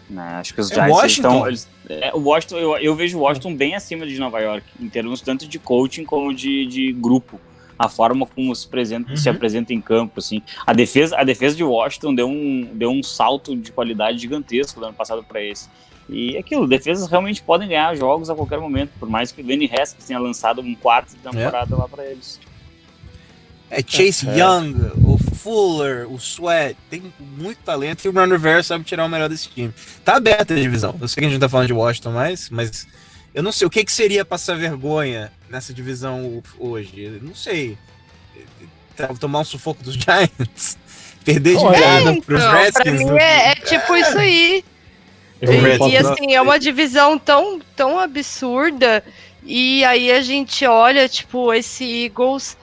Né? Acho que os é Giants estão. Eles, é, o Washington, eu, eu vejo o Washington bem acima de Nova York, em termos tanto de coaching como de, de grupo. A forma como se apresenta, uhum. se apresenta em campo, assim. A defesa, a defesa de Washington deu um, deu um salto de qualidade gigantesco do ano passado para esse. E aquilo, defesas realmente podem ganhar jogos a qualquer momento, por mais que o Danny Haskins tenha lançado um quarto de temporada é. lá para eles. É Chase é. Young, o Fuller, o Sweat, tem muito talento e o Ron Rivera sabe tirar o melhor desse time. Tá aberta a divisão. Eu sei que a gente tá falando de Washington mais, mas eu não sei o que, que seria passar vergonha nessa divisão hoje. Eu não sei. Tomar um sufoco dos Giants. Perder de virada é, pros então, Redskins. Pra mim é, é tipo isso aí. E, e, assim, é uma divisão tão, tão absurda. E aí a gente olha, tipo, esse Eagles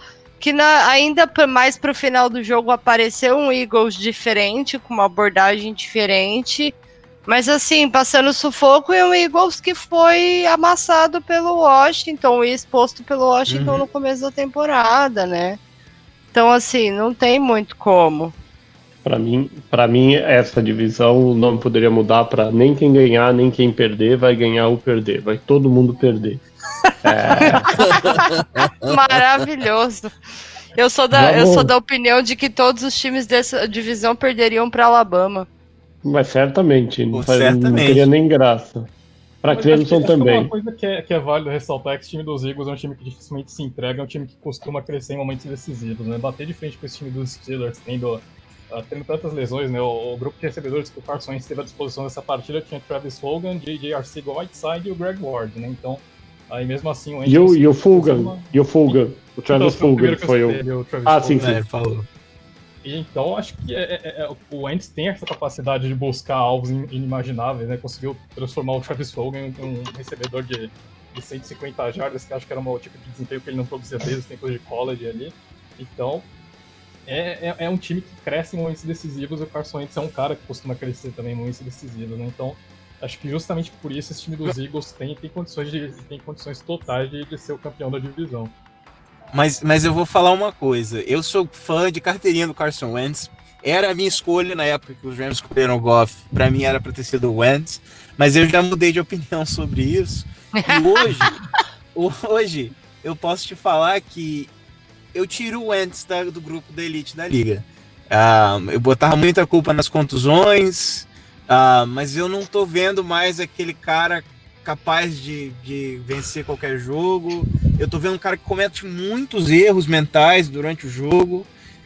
que na, ainda mais pro final do jogo apareceu um Eagles diferente, com uma abordagem diferente. Mas assim, passando sufoco e um Eagles que foi amassado pelo Washington e exposto pelo Washington uhum. no começo da temporada, né? Então, assim, não tem muito como. Para mim, para mim essa divisão não poderia mudar para nem quem ganhar, nem quem perder vai ganhar ou perder, vai todo mundo perder. É... Maravilhoso. Eu sou, da, eu sou da opinião de que todos os times dessa divisão perderiam para Alabama. Mas certamente, não, faz, certamente. não teria nem graça. Para Clemson também. Uma coisa que é, que é válido ressaltar é que esse time dos Eagles é um time que dificilmente se entrega, é um time que costuma crescer em momentos decisivos, né? Bater de frente com esse time dos Steelers, tendo, uh, tendo tantas lesões, né? O, o, grupo de recebedores que o Carson Wentz teve à disposição nessa partida tinha Travis Hogan, J.J. Arcega Whiteside e o Greg Ward, né? Então, Aí mesmo assim o E o, e o Fulgan, uma... e o Fulgan, o Travis então, Fulgan foi o... o ah, sim, sim. É, falou. Então acho que é, é, é, o Wentz tem essa capacidade de buscar alvos inimagináveis, né? Conseguiu transformar o Travis Fulgan em um recebedor de, de 150 jardas, que acho que era um tipo de desempenho que ele não produzia desde os tempos de college ali. Então é, é, é, um time que cresce em momentos decisivos e o Carson Wentz é um cara que costuma crescer também em momentos decisivos, né? Então acho que justamente por isso esse time dos Eagles tem, tem condições, de, tem condições totais de, de ser o campeão da divisão. Mas, mas eu vou falar uma coisa. Eu sou fã de carteirinha do Carson Wentz. Era a minha escolha na época que os Rams escolheram o Goff. Para mim era para ter sido o Wentz. Mas eu já mudei de opinião sobre isso. E hoje, hoje eu posso te falar que eu tiro o Wentz da, do grupo da elite da liga. Ah, eu botava muita culpa nas contusões, Uh, mas eu não tô vendo mais aquele cara capaz de, de vencer qualquer jogo. Eu tô vendo um cara que comete muitos erros mentais durante o jogo.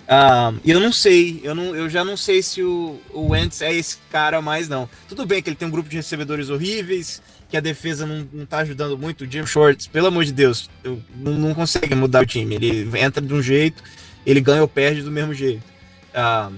Uh, e eu não sei, eu, não, eu já não sei se o, o Wentz é esse cara mais, não. Tudo bem que ele tem um grupo de recebedores horríveis, que a defesa não, não tá ajudando muito. O Jim Shorts, pelo amor de Deus, eu, não, consegue mudar o time. Ele entra de um jeito, ele ganha ou perde do mesmo jeito. Uh,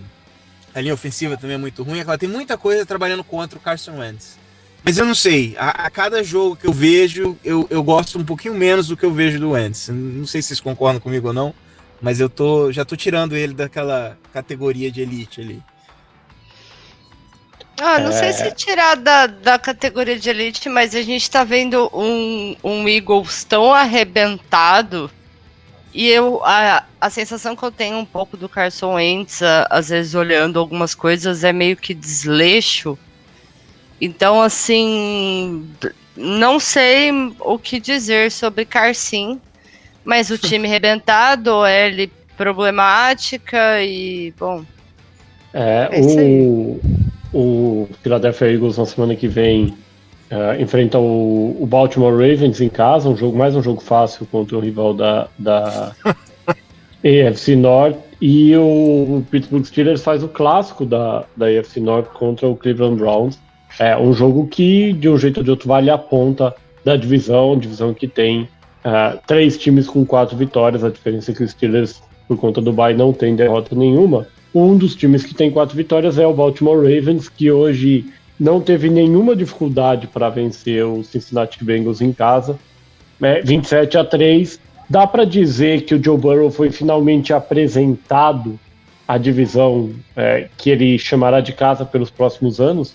a linha ofensiva também é muito ruim. Ela tem muita coisa trabalhando contra o Carson Wentz. Mas eu não sei, a, a, cada jogo que eu vejo, eu, eu gosto um pouquinho menos do que eu vejo do Wentz. Não sei se vocês concordam comigo ou não, mas eu tô, já tô tirando ele daquela categoria de elite ali. Ah, não é... sei se tirar da, da categoria de elite, mas a gente tá vendo um, um Eagles tão arrebentado E eu, a, a sensação que eu tenho um pouco do Carson Wentz, às vezes olhando algumas coisas, é meio que desleixo. Então, assim, não sei o que dizer sobre Carcin, mas o time rebentado, ele problemática e, bom. É, é o, o Philadelphia Eagles na semana que vem uh, enfrenta o, o, Baltimore Ravens em casa, um jogo mais um jogo fácil contra o rival da, da AFC North. E o Pittsburgh Steelers faz o clássico da, da AFC North contra o Cleveland Browns. É um jogo que, de um jeito ou de outro, vale a ponta da divisão, divisão que tem uh, três times com quatro vitórias. A diferença é que os Steelers, por conta do bye, não tem derrota nenhuma. Um dos times que tem quatro vitórias é o Baltimore Ravens, que hoje não teve nenhuma dificuldade para vencer o Cincinnati Bengals em casa, né, 27 a 3. Dá para dizer que o Joe Burrow foi finalmente apresentado à divisão é, que ele chamará de casa pelos próximos anos?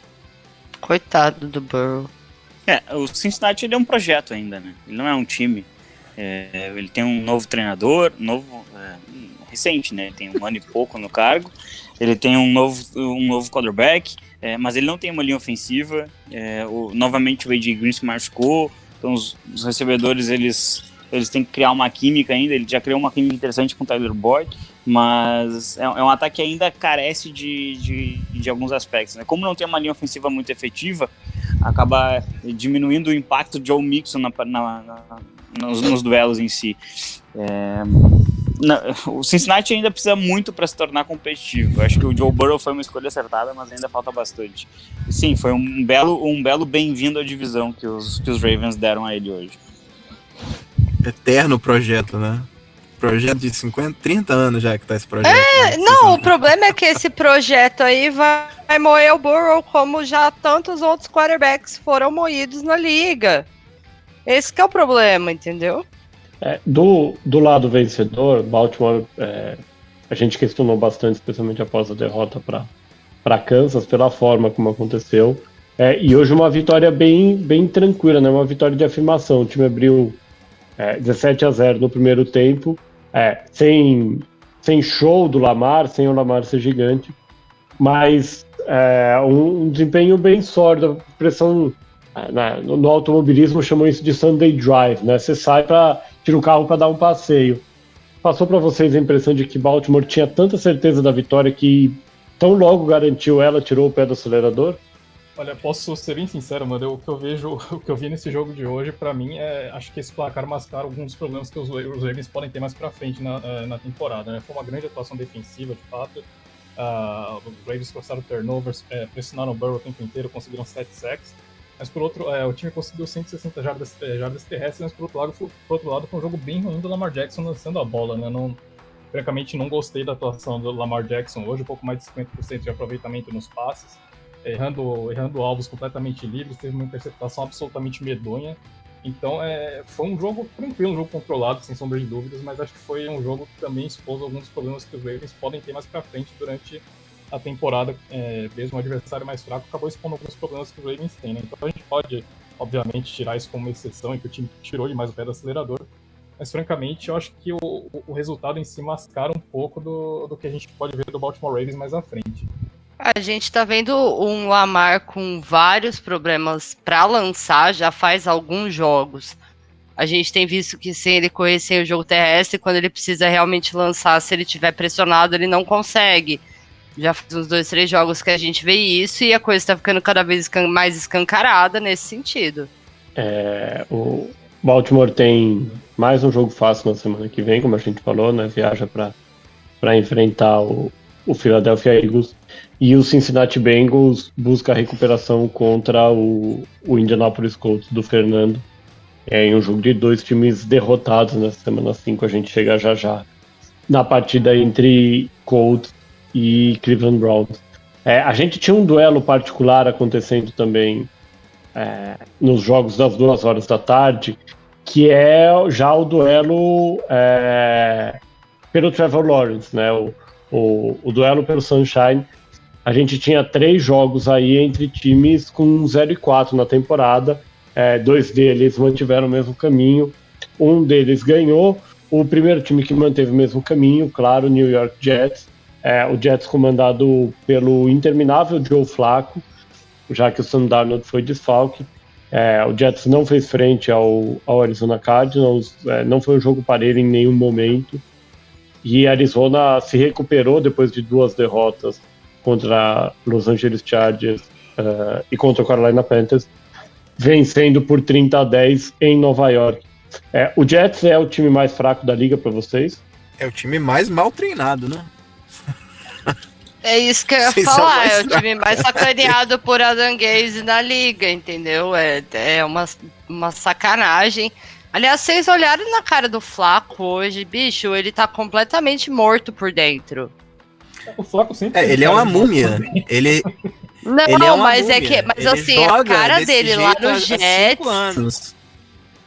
Coitado do Burrow. É, o Cincinnati ele é um projeto ainda, né? Ele não é um time. É, ele tem um novo treinador, novo, é, recente, né? Ele tem um ano e pouco no cargo. Ele tem um novo, um novo quarterback é, mas ele não tem uma linha ofensiva. É, o, novamente o AJ Green se machucou, então os, os, recebedores eles, eles têm que criar uma química ainda. Ele já criou uma química interessante com o Tyler Boyd, mas é, é um ataque que ainda carece de, de, de alguns aspectos. Né? Como não tem uma linha ofensiva muito efetiva, acaba diminuindo o impacto de Joe Mixon na, na, na, nos, nos, duelos em si. É, o Cincinnati ainda precisa muito para se tornar competitivo. Eu acho que o Joe Burrow foi uma escolha acertada, mas ainda falta bastante. Sim, foi um belo, um belo bem-vindo à divisão que os, que os Ravens deram a ele hoje. Eterno projeto, né? Projeto de 50, 30 anos já que tá esse projeto. É, né? não, o problema é que esse projeto aí vai, vai moer o Burrow como já tantos outros quarterbacks foram moídos na liga. Esse é o problema, entendeu? É, do, do lado vencedor, Baltimore, é, a gente questionou bastante, especialmente após a derrota para Kansas, pela forma como aconteceu. É, e hoje uma vitória bem, bem tranquila, né? uma vitória de afirmação. O time abriu 17 é, a 0 no primeiro tempo, é, sem, sem show do Lamar, sem o Lamar ser gigante, mas é, um, um, desempenho bem sólido, pressão no, no automobilismo chamam isso de Sunday Drive, né? Você sai para tira o carro para dar um passeio. Passou para vocês a impressão de que Baltimore tinha tanta certeza da vitória que tão logo garantiu ela, tirou o pé do acelerador? Olha, posso ser bem sincero, mano. O que eu vejo, o que eu vi nesse jogo de hoje, para mim, é acho que esse placar mascara alguns problemas que os, os Ravens podem ter mais para frente na, eh, na temporada. Né? Foi uma grande atuação defensiva, de fato. Uh, os Ravens forçaram turnovers, é, pressionaram o Burrow o tempo inteiro, conseguiram 7 sacks. Mas por outro, é, o time conseguiu 160 jardas, jardas terrestres, mas por outro, lado, por outro lado foi um jogo bem ruim do Lamar Jackson lançando a bola, né? Não, francamente não gostei da atuação do Lamar Jackson hoje, um pouco mais de 50% de aproveitamento nos passes, errando, errando alvos completamente livres, teve uma interceptação absolutamente medonha. Então é, foi um jogo tranquilo, um jogo controlado, sem sombra de dúvidas, mas acho que foi um jogo que também expôs alguns problemas que os Ravens podem ter mais para frente durante a temporada, é, mesmo o adversário mais fraco, acabou expondo alguns problemas que o Ravens tem, né? Então a gente pode, obviamente, tirar isso como uma exceção e que o time tirou demais o pé do acelerador. Mas, francamente, eu acho que o, o resultado em si mascara um pouco do, do que a gente pode ver do Baltimore Ravens mais à frente. A gente está vendo um Lamar com vários problemas para lançar já faz alguns jogos. A gente tem visto que sem ele correr sem o jogo terrestre, quando ele precisa realmente lançar, se ele tiver pressionado, ele não consegue. Já faz uns dois, três jogos que a gente vê isso e a coisa está ficando cada vez mais escancarada nesse sentido. É, o Baltimore tem mais um jogo fácil na semana que vem, como a gente falou, né? Viaja para enfrentar o, o Philadelphia Eagles. E o Cincinnati Bengals busca a recuperação contra o, o Indianapolis Colts do Fernando. É em um jogo de dois times derrotados nessa semana 5. A gente chega já já na partida entre Colts e Cleveland Browns. É, a gente tinha um duelo particular acontecendo também é, nos jogos das duas horas da tarde, que é já o duelo é, pelo Trevor Lawrence, né? O, o, o, duelo pelo Sunshine. A gente tinha três jogos aí entre times com 0 e 4 na temporada. É, dois deles mantiveram o mesmo caminho. Um deles ganhou, O primeiro time que manteve o mesmo caminho, claro, New York Jets. É, o Jets comandado pelo interminável Joe Flacco, já que o Sam Darnold foi desfalque. É, o Jets não fez frente ao, ao Arizona Cardinals, é, não foi um jogo parelho em nenhum momento. E Arizona se recuperou depois de duas derrotas contra Los Angeles Chargers uh, e contra o Carolina Panthers, vencendo por 30 a 10 em Nova York. É, o Jets é o time mais fraco da liga para vocês? É o time mais mal treinado, né? É isso que eu ia Vocês falar, é o time mais sacaneado por Adam Gaze na liga, entendeu? É, é uma, uma sacanagem. Aliás, vocês olharam na cara do Flaco hoje, bicho, ele tá completamente morto por dentro. O Flaco sempre. É, ele é uma múmia. Ele. Não, ele é mas múmia. é que. Mas ele assim, a cara dele lá no Jets.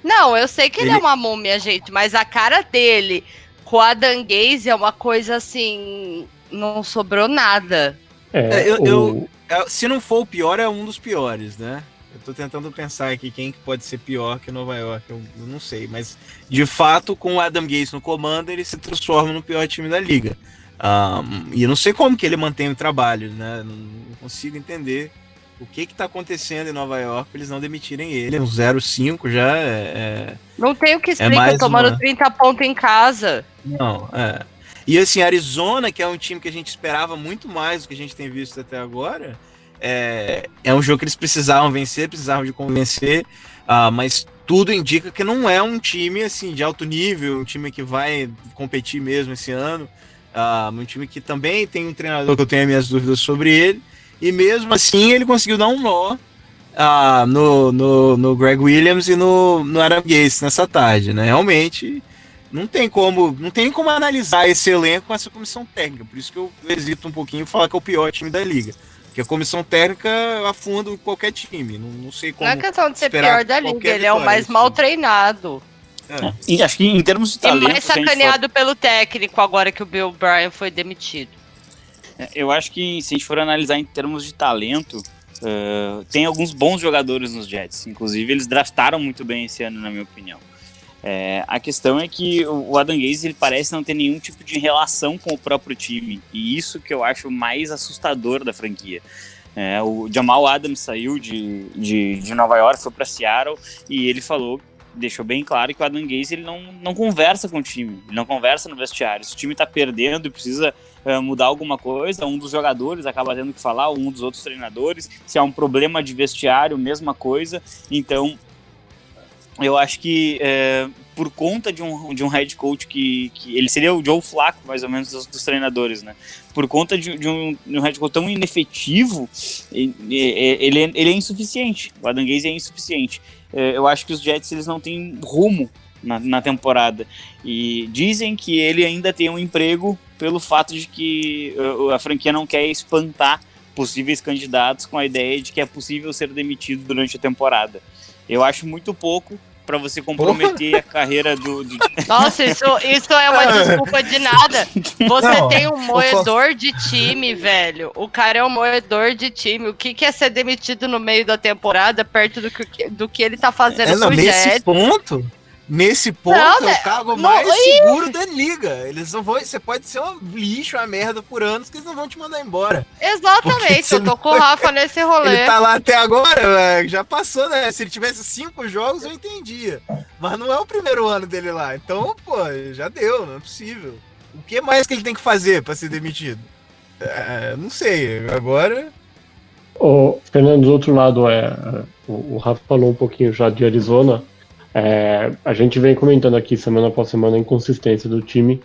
Não, eu sei que ele... ele, é uma múmia, gente, mas a cara dele com a Danguese é uma coisa assim. Não sobrou nada. É, é eu, o... eu, é, se não for o pior, é um dos piores, né? Eu tô tentando pensar aqui quem pode ser pior que Nova York, eu, não sei, mas de fato, com o Adam Gates no comando, ele se transforma no pior time da liga. Um, e eu não sei como que ele mantém o trabalho, né? Não consigo entender o que que tá acontecendo em Nova York pra eles não demitirem ele. Um 0-5 já é, é, Não tem o que é explicar, é tomando uma... 30 pontos em casa. Não, é. E assim, Arizona, que é um time que a gente esperava muito mais do que a gente tem visto até agora, é, é um jogo que eles precisavam vencer, precisavam de convencer, uh, mas tudo indica que não é um time assim de alto nível, um time que vai competir mesmo esse ano. Uh, um time que também tem um treinador que eu tenho minhas dúvidas sobre ele. E mesmo assim ele conseguiu dar um nó uh, no, no, no Greg Williams e no, no Adam Gates nessa tarde, né? Realmente não tem como não tem como analisar esse elenco com essa comissão técnica. Por isso que eu hesito um pouquinho em falar que é o pior time da liga. Porque a comissão técnica afunda qualquer time. Não, não sei como. Não é questão de ser pior da liga, ele é o mais mal treinado. É. E acho que em termos de talento. E mais sacaneado for... pelo técnico agora que o Bill Bryan foi demitido. É, eu acho que se a gente for analisar em termos de talento, uh, tem alguns bons jogadores nos Jets. Inclusive, eles draftaram muito bem esse ano, na minha opinião. É, a questão é que o Adam Gaze ele parece não ter nenhum tipo de relação com o próprio time. E isso que eu acho mais assustador da franquia. É, o Jamal Adams saiu de, de, de Nova York, foi para Seattle e ele falou deixou bem claro que o Adam Gaze ele não, não conversa com o time, ele não conversa no vestiário. Se o time está perdendo e precisa uh, mudar alguma coisa, um dos jogadores acaba tendo que falar, um dos outros treinadores. Se há um problema de vestiário, mesma coisa. Então, eu acho que é, por conta de um, de um head coach que, que ele seria o Joe Flaco, mais ou menos, dos, dos treinadores, né? Por conta de, de, um, de, um, head coach tão inefetivo, ele, é, ele é insuficiente. O Adam Gaze é insuficiente. É, eu acho que os Jets eles não têm rumo na, na, temporada. E dizem que ele ainda tem um emprego pelo fato de que a, a franquia não quer espantar possíveis candidatos com a ideia de que é possível ser demitido durante a temporada. Eu acho muito pouco para você comprometer Porra. a carreira do, do, Nossa, isso, isso é uma desculpa de nada. Você não, tem um moedor de time, velho. O cara é um moedor de time. O que, que é ser demitido no meio da temporada, perto do que, do que ele tá fazendo é, não, nesse ponto, Nesse ponto, não, é o cargo mais não, seguro da liga. Eles não vão. Você pode ser um lixo, uma merda por anos, que eles não vão te mandar embora. Exatamente, eu tô com o Rafa nesse rolê. Ele tá lá até agora, já passou, né? Se ele tivesse cinco jogos, eu entendia. Mas não é o primeiro ano dele lá. Então, pô, já deu, não é possível. O que mais que ele tem que fazer para ser demitido? É, não sei. Agora. O Fernando, do outro lado, é, o, o Rafa falou um pouquinho já de Arizona. É, a gente vem comentando aqui semana após semana a inconsistência do time,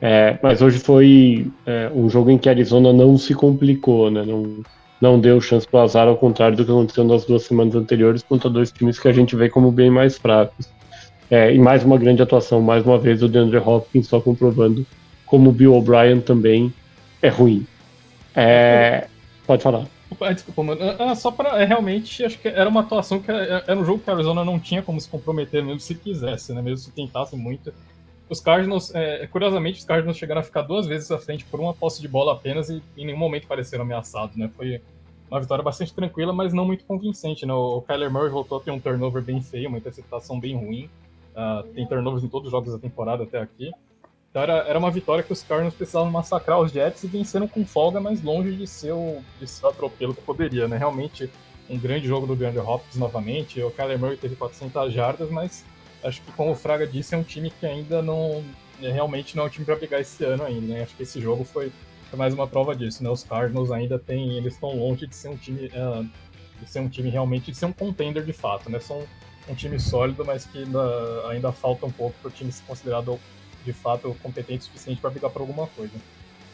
é, mas hoje foi é, um jogo em que a Arizona não se complicou, né? não, não deu chance para o azar, ao contrário do que aconteceu nas duas semanas anteriores contra dois times que a gente vê como bem mais fracos. É, e mais uma grande atuação, mais uma vez, o DeAndre Hopkins só comprovando como o Bill O'Brien também é ruim. É, pode falar. Ah, desculpa, mano. Ah, só pra. É, realmente, acho que era uma atuação que era, era um jogo que a Arizona não tinha como se comprometer, mesmo se quisesse, né? Mesmo se tentasse muito. Os Cardinals, é, curiosamente, os Cardinals chegaram a ficar duas vezes à frente por uma posse de bola apenas e em nenhum momento pareceram ameaçados, né? Foi uma vitória bastante tranquila, mas não muito convincente, né? O Kyler Murray voltou a ter um turnover bem feio, uma interceptação bem ruim. Uh, tem turnovers em todos os jogos da temporada até aqui. Então era, era uma vitória que os Cardinals precisavam massacrar os Jets e venceram com folga, mas longe de ser o, de ser atropelo que poderia, né? Realmente um grande jogo do DeAndre Hopkins novamente. O Kyler Murray teve 400 jardas, mas acho que como o Fraga disse, é um time que ainda não é, realmente não é um time para pegar esse ano ainda, né? Acho que esse jogo foi, foi, mais uma prova disso, né? Os Cardinals ainda têm, eles estão longe de ser um time, uh, de ser um time realmente, de ser um contender de fato, né? São um time sólido, mas que ainda, ainda falta um pouco para o time ser considerado de fato competente o suficiente para brigar por alguma coisa.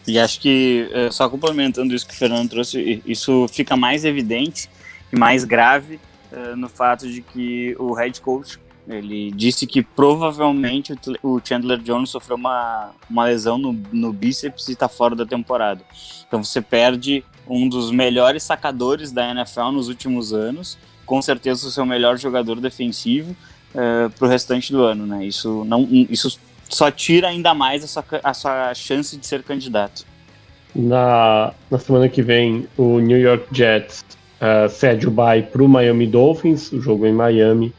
E acho que, é, só complementando isso que o Fernando trouxe, isso fica mais evidente e mais grave uh, no fato de que o head coach ele disse que provavelmente o Chandler Jones sofreu uma, uma lesão no, no bíceps e está fora da temporada. Então você perde um dos melhores sacadores da NFL nos últimos anos, com certeza o seu melhor jogador defensivo uh, eh, para o restante do ano. Né? Isso, não, isso só tira ainda mais a sua, a sua chance de ser candidato. Na, na semana que vem, o New York Jets uh, cede o bye para o Miami Dolphins, o jogo em Miami,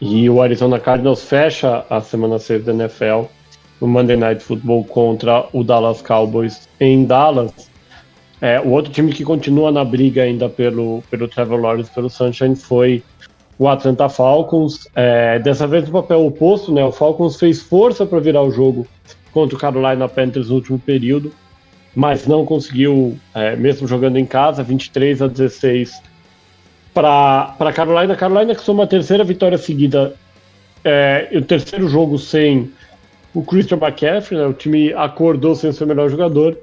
e o Arizona Cardinals fecha a semana 6 da NFL no Monday Night Football contra o Dallas Cowboys em Dallas. É, o outro time que continua na briga ainda pelo, pelo Trevor Lawrence, pelo Sunshine, foi o Atlanta Falcons. É, dessa vez no papel oposto, né? O Falcons fez força para virar o jogo contra o Carolina Panthers no último período, mas não conseguiu, é, mesmo jogando em casa, 23 a 16 para Carolina. Carolina que soma a terceira vitória seguida, é, o terceiro jogo sem o Christian McCaffrey, né, o time acordou sem seu melhor jogador.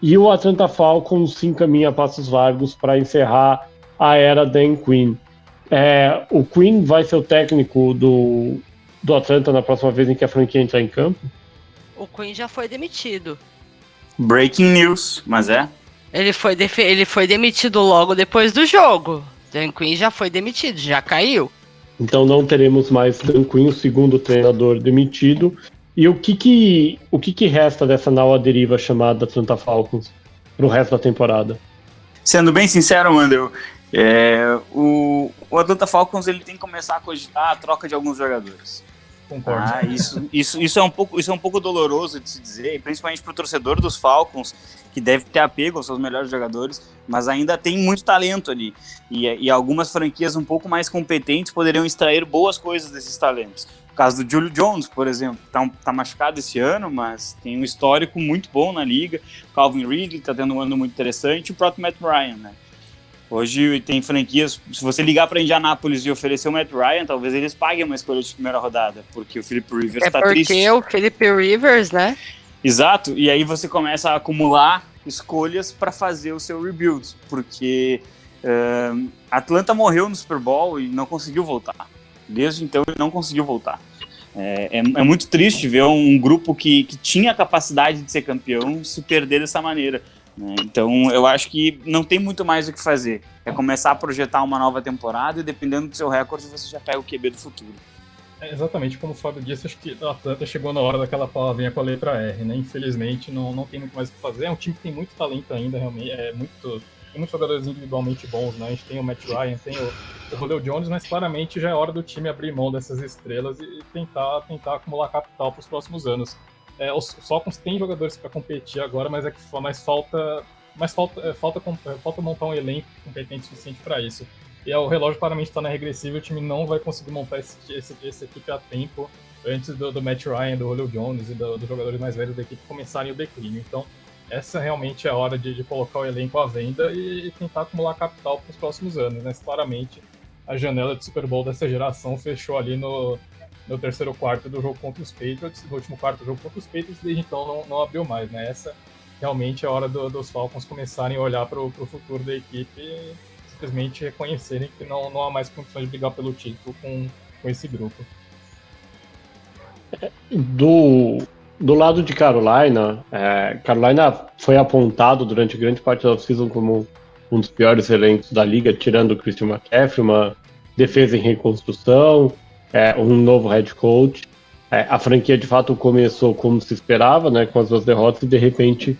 E o Atlanta Falcons se encaminha a passos largos para encerrar a era Dan Quinn. É, o Quinn vai ser o técnico do, do Atlanta na próxima vez em que a franquia entrar em campo? O Quinn já foi demitido. Breaking news, mas é. Ele foi, ele foi demitido logo depois do jogo. Dan Quinn já foi demitido, já caiu. Então não teremos mais Dan Quinn, o segundo treinador demitido. E o que que, o que, que resta dessa nova deriva chamada Atlanta Falcons pro resto da temporada? Sendo bem sincero, Mandel, é, o, o Atlanta Falcons ele tem que começar a cogitar a troca de alguns jogadores. Concordo. Ah, isso, isso, isso, é um pouco, isso é um pouco doloroso de se dizer, principalmente para o torcedor dos Falcons, que deve ter apego aos seus melhores jogadores, mas ainda tem muito talento ali. E, e algumas franquias um pouco mais competentes poderiam extrair boas coisas desses talentos. O caso do Julio Jones, por exemplo, tá, tá machucado esse ano, mas tem um histórico muito bom na liga. Calvin Ridley tá tendo um ano muito interessante. E o próprio Matt Ryan, né? Hoje tem franquias, se você ligar para Indianápolis e oferecer o Matt Ryan, talvez eles paguem uma escolha de primeira rodada, porque o Philip Rivers está é triste. É porque o Philip Rivers, né? Exato, e aí você começa a acumular escolhas para fazer o seu rebuild, porque uh, Atlanta morreu no Super Bowl e não conseguiu voltar. Desde então ele não conseguiu voltar. É, é, é muito triste ver um grupo que, que tinha a capacidade de ser campeão se perder dessa maneira. Né? Então, eu acho que não tem muito mais o que fazer. É começar a projetar uma nova temporada e, dependendo do seu recorde, você já pega o QB do futuro. É exatamente como o Fábio disse, acho que a Atlanta chegou na hora daquela palavrinha com a letra R, né? Infelizmente, não, não tem muito mais o que fazer. É um time que tem muito talento ainda, realmente. É muito, tem muitos jogadores individualmente bons, né? A gente tem o Matt Ryan, tem o, o Julio Jones, mas claramente já é hora do time abrir mão dessas estrelas e tentar, tentar acumular capital para os próximos anos. É, os Falcons tem jogadores para competir agora, mas é que falta, falta, é, falta, é, falta montar um elenco competente o suficiente para isso. E é, o relógio claramente está na regressiva, o time não vai conseguir montar esse, esse, essa equipe a tempo antes do, do Matt Ryan, do Julio Jones e do, dos jogadores mais velhos da equipe começarem o declínio. Então, essa realmente é a hora de, de colocar o elenco à venda e, e tentar acumular capital para os próximos anos. Né? Claramente, a janela de Super Bowl dessa geração fechou ali no, no terceiro quarto do jogo contra os Patriots, no último quarto do jogo contra os Patriots, desde então não, não abriu mais, né? Essa realmente é a hora do, dos Falcons começarem a olhar para o futuro da equipe e simplesmente reconhecerem que não, não há mais condições de brigar pelo título com, com esse grupo. Do, do lado de Carolina, é, Carolina foi apontado durante grande parte da season como um dos piores elencos da liga, tirando o Christian McCaffrey, uma defesa em reconstrução, é, um novo head coach. É, a franquia de fato começou como se esperava, né, com as duas derrotas, e de repente,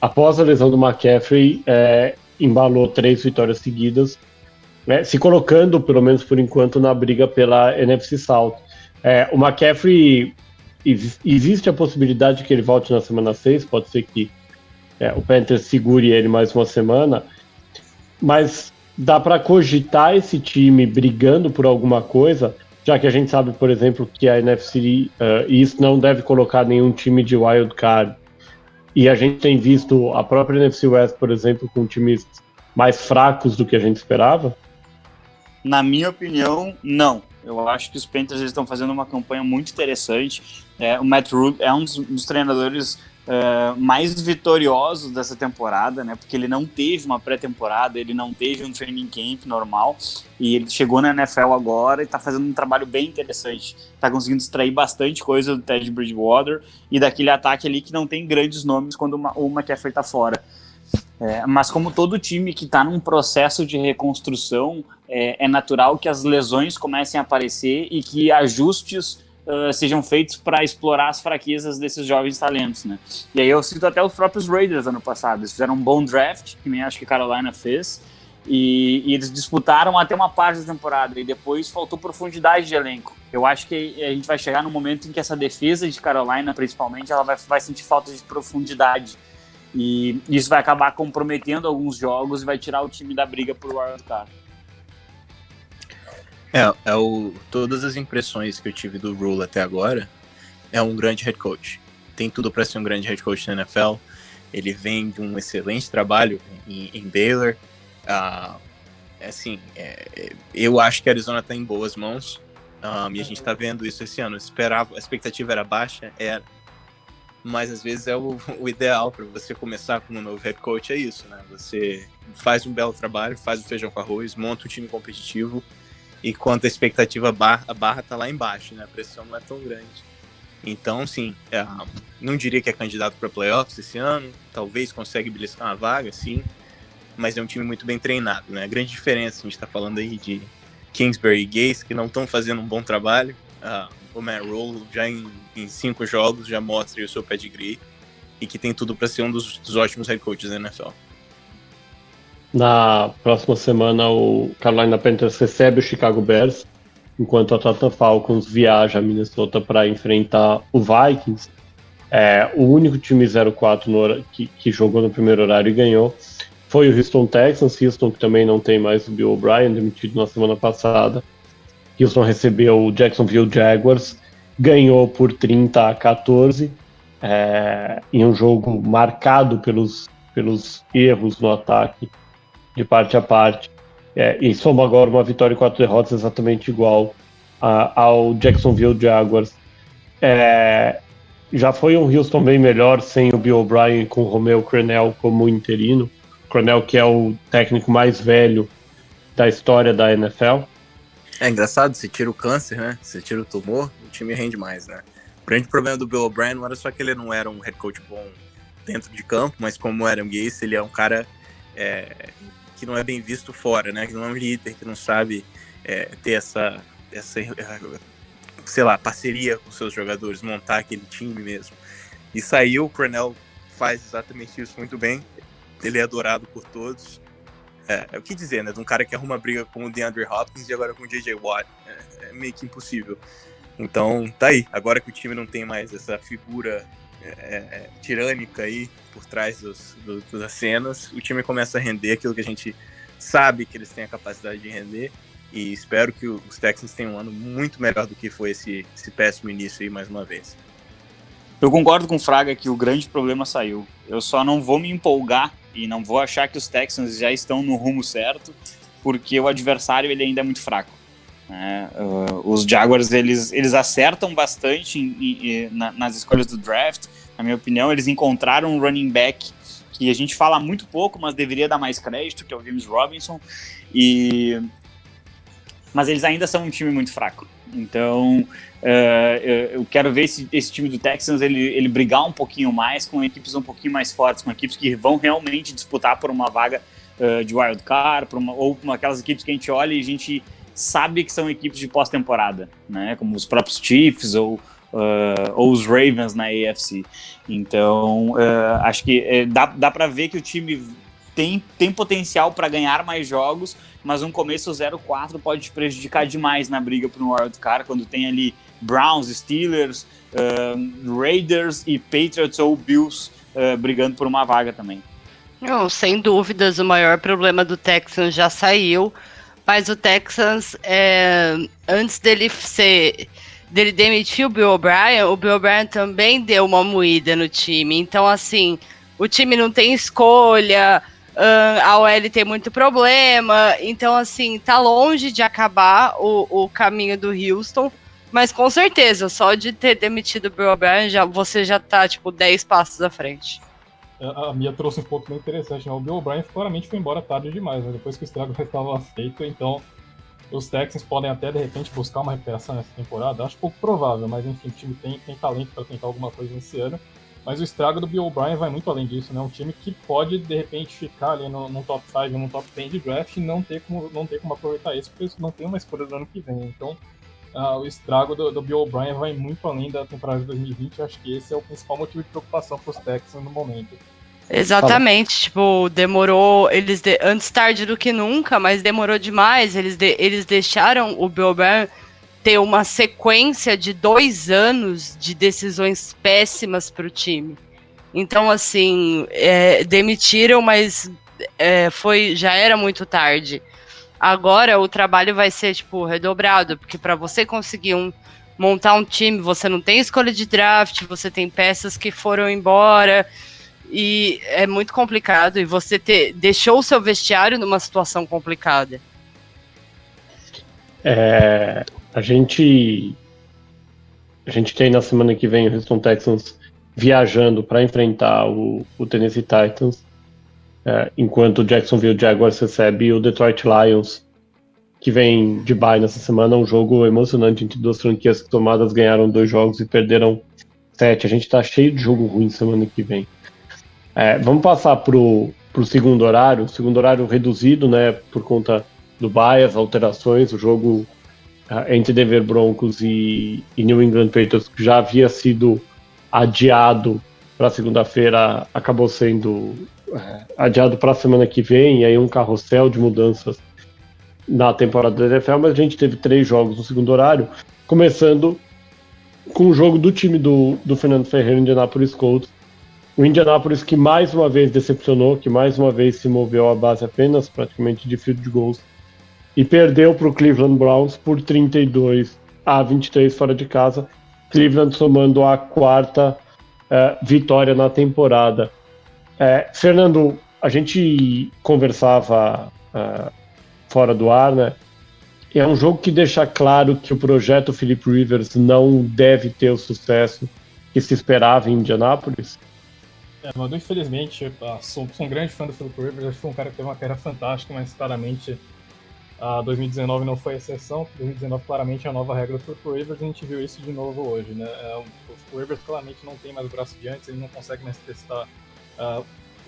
após a lesão do McCaffrey, é, embalou três vitórias seguidas, né, se colocando, pelo menos por enquanto, na briga pela NFC South. É, o McCaffrey, existe a possibilidade que ele volte na semana 6, pode ser que é, o Panthers segure ele mais uma semana, mas dá para cogitar esse time brigando por alguma coisa, já que a gente sabe, por exemplo, que a NFC uh, East não deve colocar nenhum time de wild card. E a gente tem visto a própria NFC West, por exemplo, com times mais fracos do que a gente esperava? Na minha opinião, não. Eu acho que os Panthers estão fazendo uma campanha muito interessante. É, o Matt Rule é um dos, dos treinadores uh, mais vitoriosos dessa temporada, né? Porque ele não teve uma pré-temporada, ele não teve um training camp normal e ele chegou na NFL agora e está fazendo um trabalho bem interessante. Está conseguindo extrair bastante coisa do Ted Bridgewater e daquele ataque ali que não tem grandes nomes quando o McCaffrey está fora. É, mas como todo time que está num processo de reconstrução, é, é, natural que as lesões comecem a aparecer e que ajustes uh, sejam feitos para explorar as fraquezas desses jovens talentos, né? E aí eu cito até os próprios Raiders ano passado, eles fizeram um bom draft, que nem acho que Carolina fez, e, e, eles disputaram até uma parte da temporada e depois faltou profundidade de elenco. Eu acho que a gente vai chegar no momento em que essa defesa de Carolina, principalmente, ela vai, vai sentir falta de profundidade. E isso vai acabar comprometendo alguns jogos e vai tirar o time da briga por Wild Card. É, é o, todas as impressões que eu tive do Rule até agora é um grande head coach. Tem tudo para ser um grande head coach na NFL. Ele vem de um excelente trabalho em, em Baylor. Uh, assim, é, é, eu acho que a Arizona está em boas mãos. Um, e a gente está vendo isso esse ano. Esperava, a expectativa era baixa, era. Mas às vezes é o, o ideal para você começar como um novo head coach, é isso, né? Você faz um belo trabalho, faz o feijão com arroz, monta um time competitivo e quanto a expectativa, barra, a barra tá lá embaixo, né? A pressão não é tão grande. Então, sim, é, não diria que é candidato para playoffs esse ano, talvez consegue beliscar uma vaga, sim, mas é um time muito bem treinado, né? A grande diferença, a gente está falando aí de Kingsbury e Gaze, que não estão fazendo um bom trabalho. Uh, o Matt Roll já em, em, cinco jogos já mostra o seu pedigree e que tem tudo para ser um dos, dos ótimos head coaches da NFL. Na próxima semana, o Carolina Panthers recebe o Chicago Bears, enquanto a Atlanta Falcons viaja a Minnesota para enfrentar o Vikings. É, o único time 04 no, que, que, jogou no primeiro horário e ganhou foi o Houston Texans. Houston, que também não tem mais o Bill O'Brien, demitido na semana passada. Houston recebeu o Jacksonville Jaguars, ganhou por 30 a 14, é, em um jogo marcado pelos, pelos erros no ataque de parte a parte. É, e soma agora uma vitória e quatro derrotas exatamente igual a, ao Jacksonville Jaguars. É, já foi um Houston bem melhor sem o Bill O'Brien com o Romeo Crenel como interino. Crenel que é o técnico mais velho da história da NFL. É engraçado, você tira o câncer, né? Você tira o tumor, o time rende mais, né? O grande problema do Bill O'Brien não era só que ele não era um head coach bom dentro de campo, mas como era um Gaze, ele é um cara é, que não é bem visto fora, né? Que não é um líder, que não sabe é, ter essa, essa, sei lá, parceria com seus jogadores, montar aquele time mesmo. E saiu, o Cornell faz exatamente isso muito bem. Ele é adorado por todos. É, é o que dizer, né? De um cara que arruma briga com o DeAndre Hopkins e agora com o J.J. Watt. É, é meio que impossível. Então, tá aí. Agora que o time não tem mais essa figura é, é, tirânica aí por trás dos, dos, das cenas, o time começa a render aquilo que a gente sabe que eles têm a capacidade de render. E espero que os Texans tenham um ano muito melhor do que foi esse, esse péssimo início aí mais uma vez. Eu concordo com o Fraga que o grande problema saiu. Eu só não vou me empolgar e não vou achar que os Texans já estão no rumo certo, porque o adversário ele ainda é muito fraco. Né? Uh, os Jaguars eles, eles acertam bastante em, em, na, nas escolhas do draft. Na minha opinião, eles encontraram um running back que a gente fala muito pouco, mas deveria dar mais crédito, que é o James Robinson. E mas eles ainda são um time muito fraco. Então, uh, eu quero ver esse, esse, time do Texans ele, ele brigar um pouquinho mais com equipes um pouquinho mais fortes, com equipes que vão realmente disputar por uma vaga uh, de wild card, uma, ou aquelas equipes que a gente olha e a gente sabe que são equipes de pós-temporada, né? Como os próprios Chiefs ou, uh, ou os Ravens na AFC. Então, uh, acho que uh, dá, dá para ver que o time tem, tem potencial para ganhar mais jogos, mas um começo 0-4 pode te prejudicar demais na briga para o Wild Card, quando tem ali Browns, Steelers, uh, Raiders e Patriots ou Bills brigando por uma vaga também. Não, sem dúvidas, o maior problema do Texans já saiu, mas o Texans, é, antes dele ser dele demitir o Bill O'Brien, o Bill O'Brien também deu uma moída no time. Então, assim, o time não tem escolha, a OL tem muito problema. Então, assim, tá longe de acabar o, o caminho do Houston. Mas com certeza, só de ter demitido o Bill O'Brien, já, você já tá, tipo, 10 passos à frente. É, a Mia trouxe um ponto bem interessante, né? O Bill O'Brien claramente foi embora tarde demais, né? depois que o estrago já estava feito, então os Texans podem até de repente buscar uma recuperação nessa temporada. Acho pouco provável, mas enfim, o time tem, tem talento para tentar alguma coisa nesse ano. Mas o estrago do Bill O'Brien vai muito além disso, né? Um time que pode de repente ficar ali no, no top 5, no top 10 de draft e não ter como, não ter como aproveitar isso, porque não tem uma escolha do ano que vem. Então, uh, o estrago do, do Bill O'Brien vai muito além da temporada de 2020. Acho que esse é o principal motivo de preocupação para os Texans no momento. Exatamente, Fala. tipo, demorou, eles de, antes tarde do que nunca, mas demorou demais. Eles, de, eles deixaram o Bill O'Brien ter uma sequência de dois anos de decisões péssimas para o time. Então, assim, é, demitiram, mas é, foi já era muito tarde. Agora o trabalho vai ser tipo redobrado, porque para você conseguir um, montar um time, você não tem escolha de draft, você tem peças que foram embora e é muito complicado e você te, deixou o seu vestiário numa situação complicada. É, a gente a gente tem na semana que vem o Houston Texans viajando para enfrentar o, o, Tennessee Titans, é, enquanto o Jacksonville Jaguars recebe o Detroit Lions, que vem de bye nessa semana, um jogo emocionante entre duas franquias que tomadas ganharam dois jogos e perderam sete. A gente está cheio de jogo ruim semana que vem. É, vamos passar pro, pro segundo horário, segundo horário reduzido, né, por conta do bias, alterações, o jogo uh, entre Denver Broncos e, e, New England Patriots, que já havia sido adiado para segunda-feira, acabou sendo adiado para a semana que vem, e aí um carrossel de mudanças na temporada da NFL, mas a gente teve três jogos no segundo horário, começando com o jogo do time do, do Fernando Ferreira, Indianapolis Colts, o Indianapolis que mais uma vez decepcionou, que mais uma vez se moveu à base apenas praticamente de field goals e perdeu para o Cleveland Browns por 32 a 23 fora de casa. Cleveland somando a quarta uh, vitória na temporada. Uh, Fernando, a gente conversava uh, fora do ar, né? É um jogo que deixa claro que o projeto Philip Rivers não deve ter o sucesso que se esperava em Indianápolis. É, infelizmente, sou, sou, um grande fã do Philip Rivers, acho que foi um cara que teve uma carreira fantástica, mas claramente a 2019 não foi exceção. 2019 claramente é a nova regra do Philip Rivers a gente viu isso de novo hoje. Né? É, o Philip Rivers claramente não tem mais o braço de antes, ele não consegue mais testar. Uh,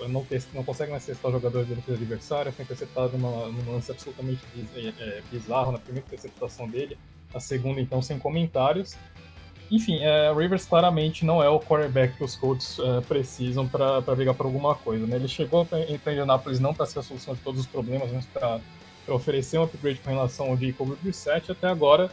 não, test, não consegue mais testar jogadores de defesa adversária, foi interceptado numa, num lance absolutamente é, bizarro na primeira interceptação dele, a segunda então sem comentários. Enfim, é, Rivers claramente não é o quarterback que os Colts é, precisam para brigar por alguma coisa. Né? Ele chegou em Indianapolis não para ser a solução de todos os problemas, mas para oferecer um upgrade com relação ao Jacob Brissett. Até agora,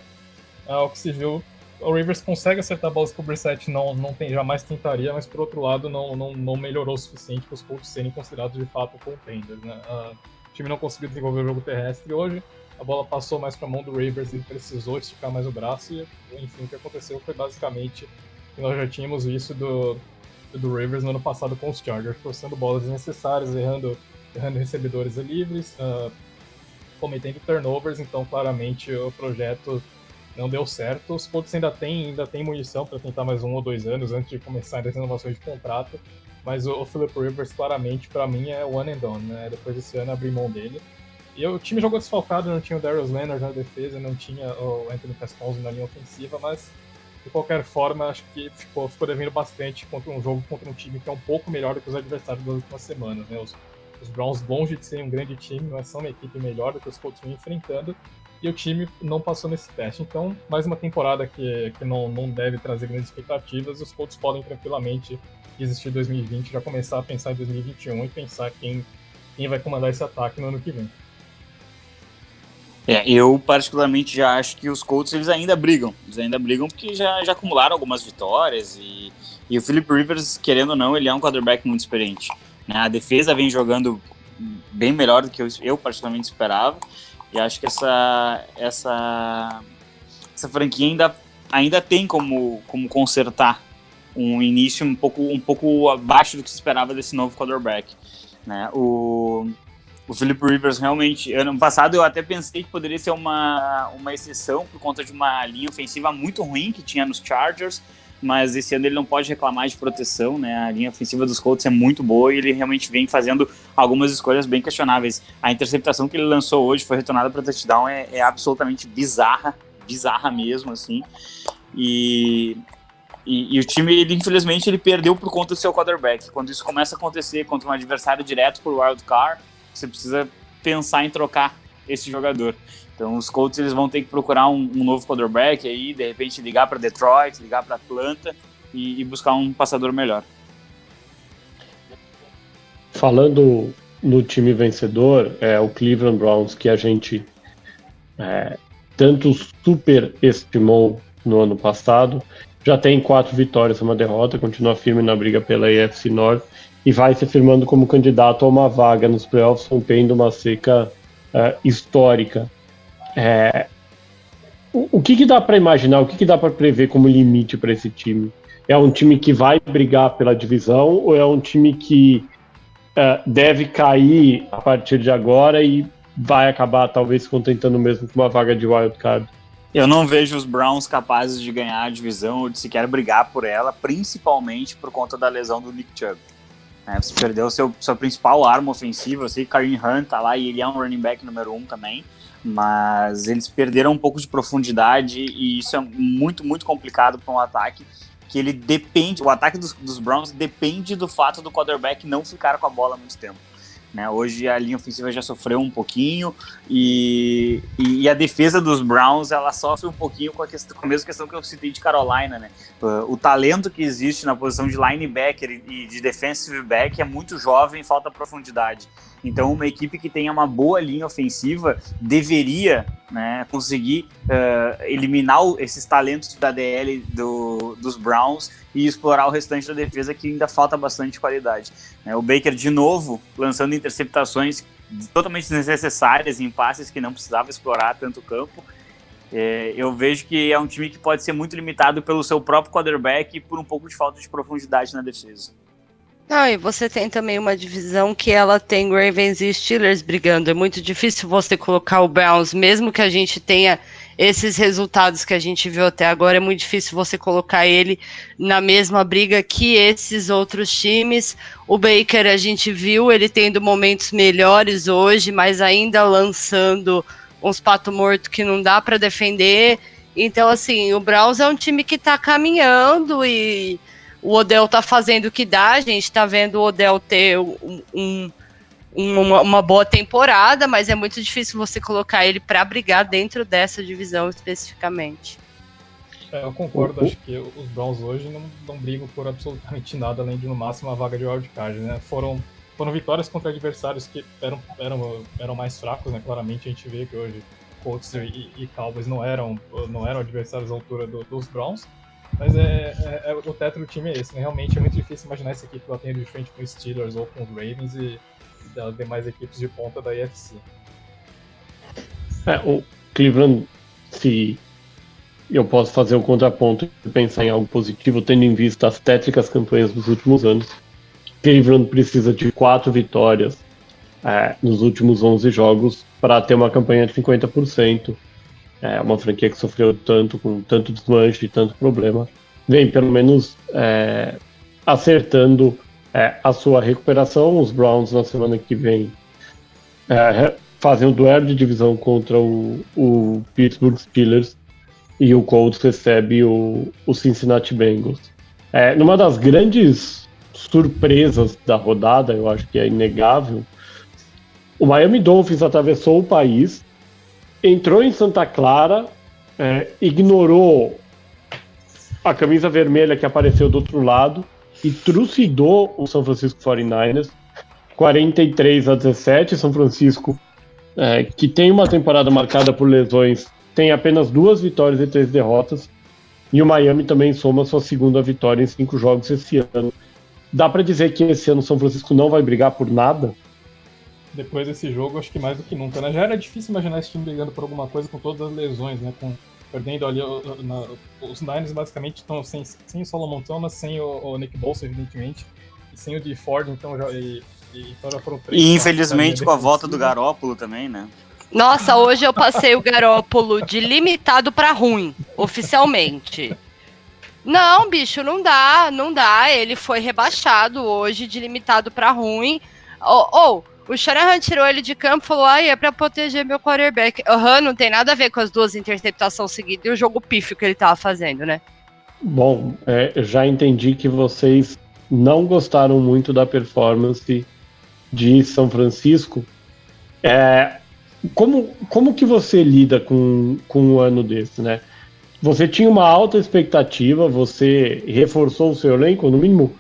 é, o que se viu, o Rivers consegue acertar bolas que o Brissett não, não tem, jamais tentaria, mas por outro lado não, não, não melhorou o suficiente para os Colts serem considerados de fato contenders. Né? Uh, o time não conseguiu desenvolver o jogo terrestre hoje a bola passou mais para a mão do Rivers, ele precisou esticar mais o braço e, enfim, o que aconteceu foi basicamente que nós já tínhamos isso do, do Rivers no ano passado com os Chargers, forçando bolas desnecessárias, errando, errando recebedores livres, uh, cometendo turnovers, então claramente o projeto não deu certo. Os Colts ainda tem, ainda tem munição para tentar mais um ou dois anos antes de começar as renovações de contrato, mas o, o Philip Rivers claramente para mim é one and done, né? Depois desse ano abrir mão dele. E o time jogou desfalcado, não tinha o Darius Leonard na defesa, não tinha o Anthony Castonzo na linha ofensiva, mas de qualquer forma, acho que ficou, ficou devendo bastante contra um jogo contra um time que é um pouco melhor do que os adversários das últimas semanas. Né? Os, os Browns, longe de serem um grande time, mas são uma equipe melhor do que os Colts vêm enfrentando, e o time não passou nesse teste. Então, mais uma temporada que, que não, não deve trazer grandes expectativas, os Colts podem tranquilamente existir em 2020, já começar a pensar em 2021 e pensar quem, quem vai comandar esse ataque no ano que vem. É, eu particularmente já acho que os Colts eles ainda brigam, eles ainda brigam porque já, já acumularam algumas vitórias e, e o Philip Rivers, querendo ou não, ele é um quarterback muito experiente. Né? A defesa vem jogando bem melhor do que eu, eu particularmente esperava e acho que essa essa essa franquia ainda ainda tem como como consertar um início um pouco um pouco abaixo do que se esperava desse novo quarterback, né? O o Philip Rivers realmente, ano passado eu até pensei que poderia ser uma, uma exceção por conta de uma linha ofensiva muito ruim que tinha nos Chargers, mas esse ano ele não pode reclamar de proteção, né? A linha ofensiva dos Colts é muito boa e ele realmente vem fazendo algumas escolhas bem questionáveis. A interceptação que ele lançou hoje foi retornada para touchdown é, é absolutamente bizarra, bizarra mesmo, assim. E e, e, o time, ele, infelizmente, ele perdeu por conta do seu quarterback. Quando isso começa a acontecer contra um adversário direto por wild card, você precisa pensar em trocar esse jogador. Então os Colts eles vão ter que procurar um, um novo quarterback aí, de repente ligar para Detroit, ligar para Atlanta e, e, buscar um passador melhor. Falando no time vencedor, é o Cleveland Browns que a gente é, tanto super estimou no ano passado, já tem quatro vitórias, uma derrota, continua firme na briga pela AFC North e vai se afirmando como candidato a uma vaga nos playoffs, rompendo uma seca uh, histórica. É, o, o, que, que dá para imaginar, o que, que dá para prever como limite para esse time? É um time que vai brigar pela divisão ou é um time que uh, deve cair a partir de agora e vai acabar talvez contentando mesmo com uma vaga de wild card? Eu não vejo os Browns capazes de ganhar a divisão ou de sequer brigar por ela, principalmente por conta da lesão do Nick Chubb. É, você perdeu seu, sua principal arma ofensiva. Que Kareem Hunt tá lá e ele é um running back número um também. Mas eles perderam um pouco de profundidade e isso é muito, muito complicado para um ataque que ele depende, o ataque dos, dos Browns depende do fato do quarterback não ficar com a bola há muito tempo. Né? Hoje a linha ofensiva já sofreu um pouquinho e, e, a defesa dos Browns ela sofre um pouquinho com a, questão, com a mesma questão que eu citei de Carolina. Né? O talento que existe na posição de linebacker e de defensive back é muito jovem, falta profundidade. Então, uma equipe que tenha uma boa linha ofensiva deveria né, conseguir uh, eliminar esses talentos da DL do, dos Browns e explorar o restante da defesa que ainda falta bastante qualidade. É, o Baker, de novo, lançando interceptações totalmente desnecessárias em passes que não precisava explorar tanto campo. É, eu vejo que é um time que pode ser muito limitado pelo seu próprio quarterback e por um pouco de falta de profundidade na defesa. E você tem também uma divisão que ela tem Ravens e Steelers brigando. É muito difícil você colocar o Browns, mesmo que a gente tenha esses resultados que a gente viu até agora, é muito difícil você colocar ele na mesma briga que esses outros times. O Baker a gente viu ele tendo momentos melhores hoje, mas ainda lançando uns pato morto que não dá para defender. Então, assim, o Browns é um time que está caminhando e o Odell tá fazendo o que dá, a gente tá vendo o Odell ter um, um, uma, uma, boa temporada, mas é muito difícil você colocar ele para brigar dentro dessa divisão especificamente. É, eu concordo, acho que os Browns hoje não, não brigam por absolutamente nada, além de no máximo uma vaga de wildcard, né? Foram, foram vitórias contra adversários que eram, eram, eram mais fracos, né? Claramente a gente vê que hoje Colts e, e Cowboys não eram, não eram adversários à altura do, dos Browns, mas é, é, é, o teto do time é esse, né? Realmente é muito difícil imaginar essa equipe batendo de frente com os Steelers ou com os Ravens e, e das demais equipes de ponta da IFC. É, o Cleveland, se eu posso fazer o contraponto e pensar em algo positivo, tendo em vista as tétricas campanhas dos últimos anos, Cleveland precisa de quatro vitórias é, nos últimos 11 jogos para ter uma campanha de 50%. É uma franquia que sofreu tanto, com tanto desmanche e tanto problema, vem pelo menos é, acertando é, a sua recuperação. Os Browns na semana que vem é, fazem um duelo de divisão contra o, o, Pittsburgh Steelers e o Colts recebe o, o Cincinnati Bengals. É, numa das grandes surpresas da rodada, eu acho que é inegável, o Miami Dolphins atravessou o país entrou em Santa Clara, é, ignorou a camisa vermelha que apareceu do outro lado e trucidou o São Francisco 49ers 43 a 17. São Francisco é, que tem uma temporada marcada por lesões, tem apenas duas vitórias e três derrotas. E o Miami também soma sua segunda vitória em cinco jogos esse ano. Dá para dizer que esse ano São Francisco não vai brigar por nada? Depois desse jogo, acho que mais do que nunca, né? Já era difícil imaginar esse time brigando por alguma coisa com todas as lesões, né? Com, perdendo ali. Na, os Niners basicamente estão sem, sem o Solomon Thomas, sem o, o Nick Bolsa, evidentemente, e sem o de Ford, então já, e, e, então já foram três. E infelizmente com a volta do Garópolo também, né? Nossa, hoje eu passei o Garópolo de limitado para ruim, oficialmente. Não, bicho, não dá, não dá. Ele foi rebaixado hoje de limitado para ruim. Ou, oh, oh, o Shanahan tirou ele de campo e falou: ah, é para proteger meu quarterback. Aham, uhum, não tem nada a ver com as duas interceptações seguidas e o jogo pífio que ele tava fazendo, né? Bom, é, já entendi que vocês não gostaram muito da performance de São Francisco. É, como, como que você lida com, com um ano desse, né? Você tinha uma alta expectativa, você reforçou o seu elenco, no mínimo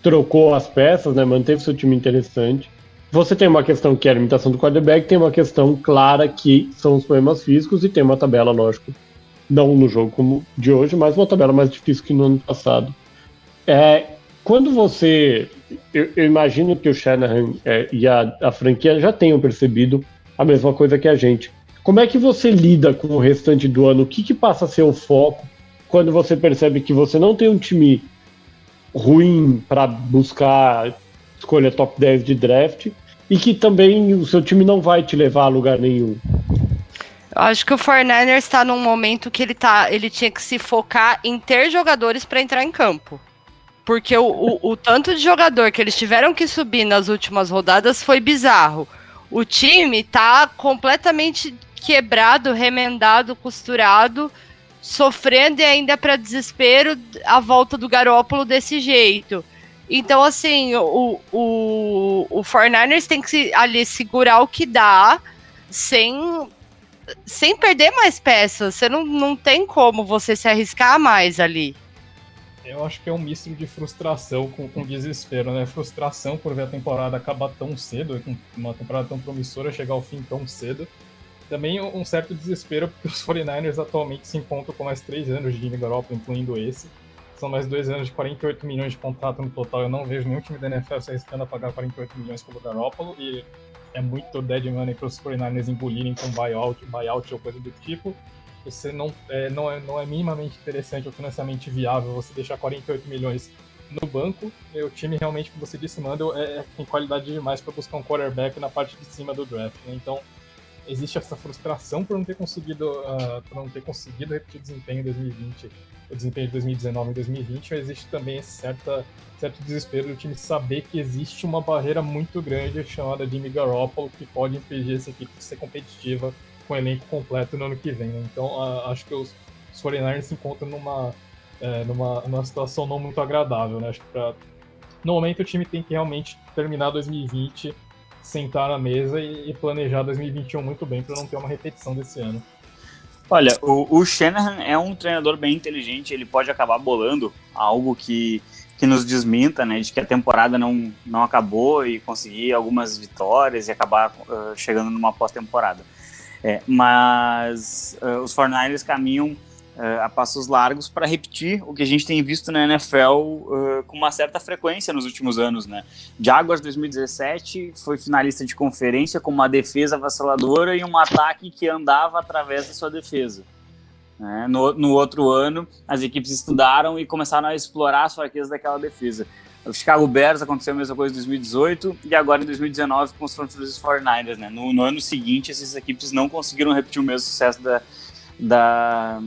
trocou as peças, né? Manteve seu time interessante. Você tem uma questão que é a limitação do quarterback, tem uma questão clara que são os problemas físicos e tem uma tabela, lógico, não no jogo como de hoje, mas uma tabela mais difícil que no ano passado. É, quando você. Eu, eu imagino que o Shanahan é, e a, a franquia já tenham percebido a mesma coisa que a gente. Como é que você lida com o restante do ano? O que, que passa a ser o foco quando você percebe que você não tem um time ruim para buscar escolha top 10 de draft e que também o seu time não vai te levar a lugar nenhum? Eu acho que o 49ers está num momento que ele, tá, ele tinha que se focar em ter jogadores para entrar em campo. Porque o, o, o tanto de jogador que eles tiveram que subir nas últimas rodadas foi bizarro o time tá completamente quebrado, remendado, costurado, sofrendo e ainda para desespero a volta do Garópolo desse jeito. Então, assim, o, o, o 49ers tem que ali segurar o que dá sem, sem perder mais peças. Você não, não tem como você se arriscar mais ali. Eu acho que é um misto de frustração com, com desespero, né? Frustração por ver a temporada acabar tão cedo, uma temporada tão promissora chegar ao fim tão cedo. Também um certo desespero porque os 49ers atualmente se encontram com mais três anos de Jimmy Garoppolo, incluindo esse. São mais dois anos de 48 milhões de contrato no total. Eu não vejo nenhum time da NFL se arriscando a pagar 48 milhões pelo Garoppolo e é muito dead money para os 49ers engolirem com buyout, buyout ou coisa do tipo você não é, não, é, não é minimamente interessante ou financeiramente viável você deixar 48 milhões no banco, e o time realmente, como você disse, manda, é, é tem qualidade demais para buscar um quarterback na parte de cima do draft. Né? Então, existe essa frustração por não ter conseguido, uh, por não ter conseguido repetir desempenho em 2020, o desempenho de 2019 e 2020, mas existe também certa, certo desespero do time saber que existe uma barreira muito grande chamada Jimmy Garoppolo que pode impedir essa equipe de ser competitiva com o elenco completo no ano que vem. Né? Então uh, acho que os, os 49ers se encontram numa, é, numa, numa situação não muito agradável. Né? Acho que pra, no momento o time tem que realmente terminar 2020, sentar na mesa e planejar 2021 muito bem para não ter uma repetição desse ano. Olha, o, o Shanahan é um treinador bem inteligente, ele pode acabar bolando algo que, que nos desminta, né, de que a temporada não, não acabou e conseguir algumas vitórias e acabar uh, chegando numa pós-temporada. É, mas uh, os 49ers caminham a passos largos para repetir o que a gente tem visto na NFL uh, com uma certa frequência nos últimos anos. Né? Jaguars 2017 foi finalista de conferência com uma defesa avassaladora e um ataque que andava através da sua defesa. Né? No, no outro ano, as equipes estudaram e começaram a explorar as fraquezas daquela defesa. O Chicago Bears aconteceu a mesma coisa em 2018 e agora em 2019 com os San Francisco 49ers, né? No, no, ano seguinte, essas equipes não conseguiram repetir o mesmo sucesso da, da,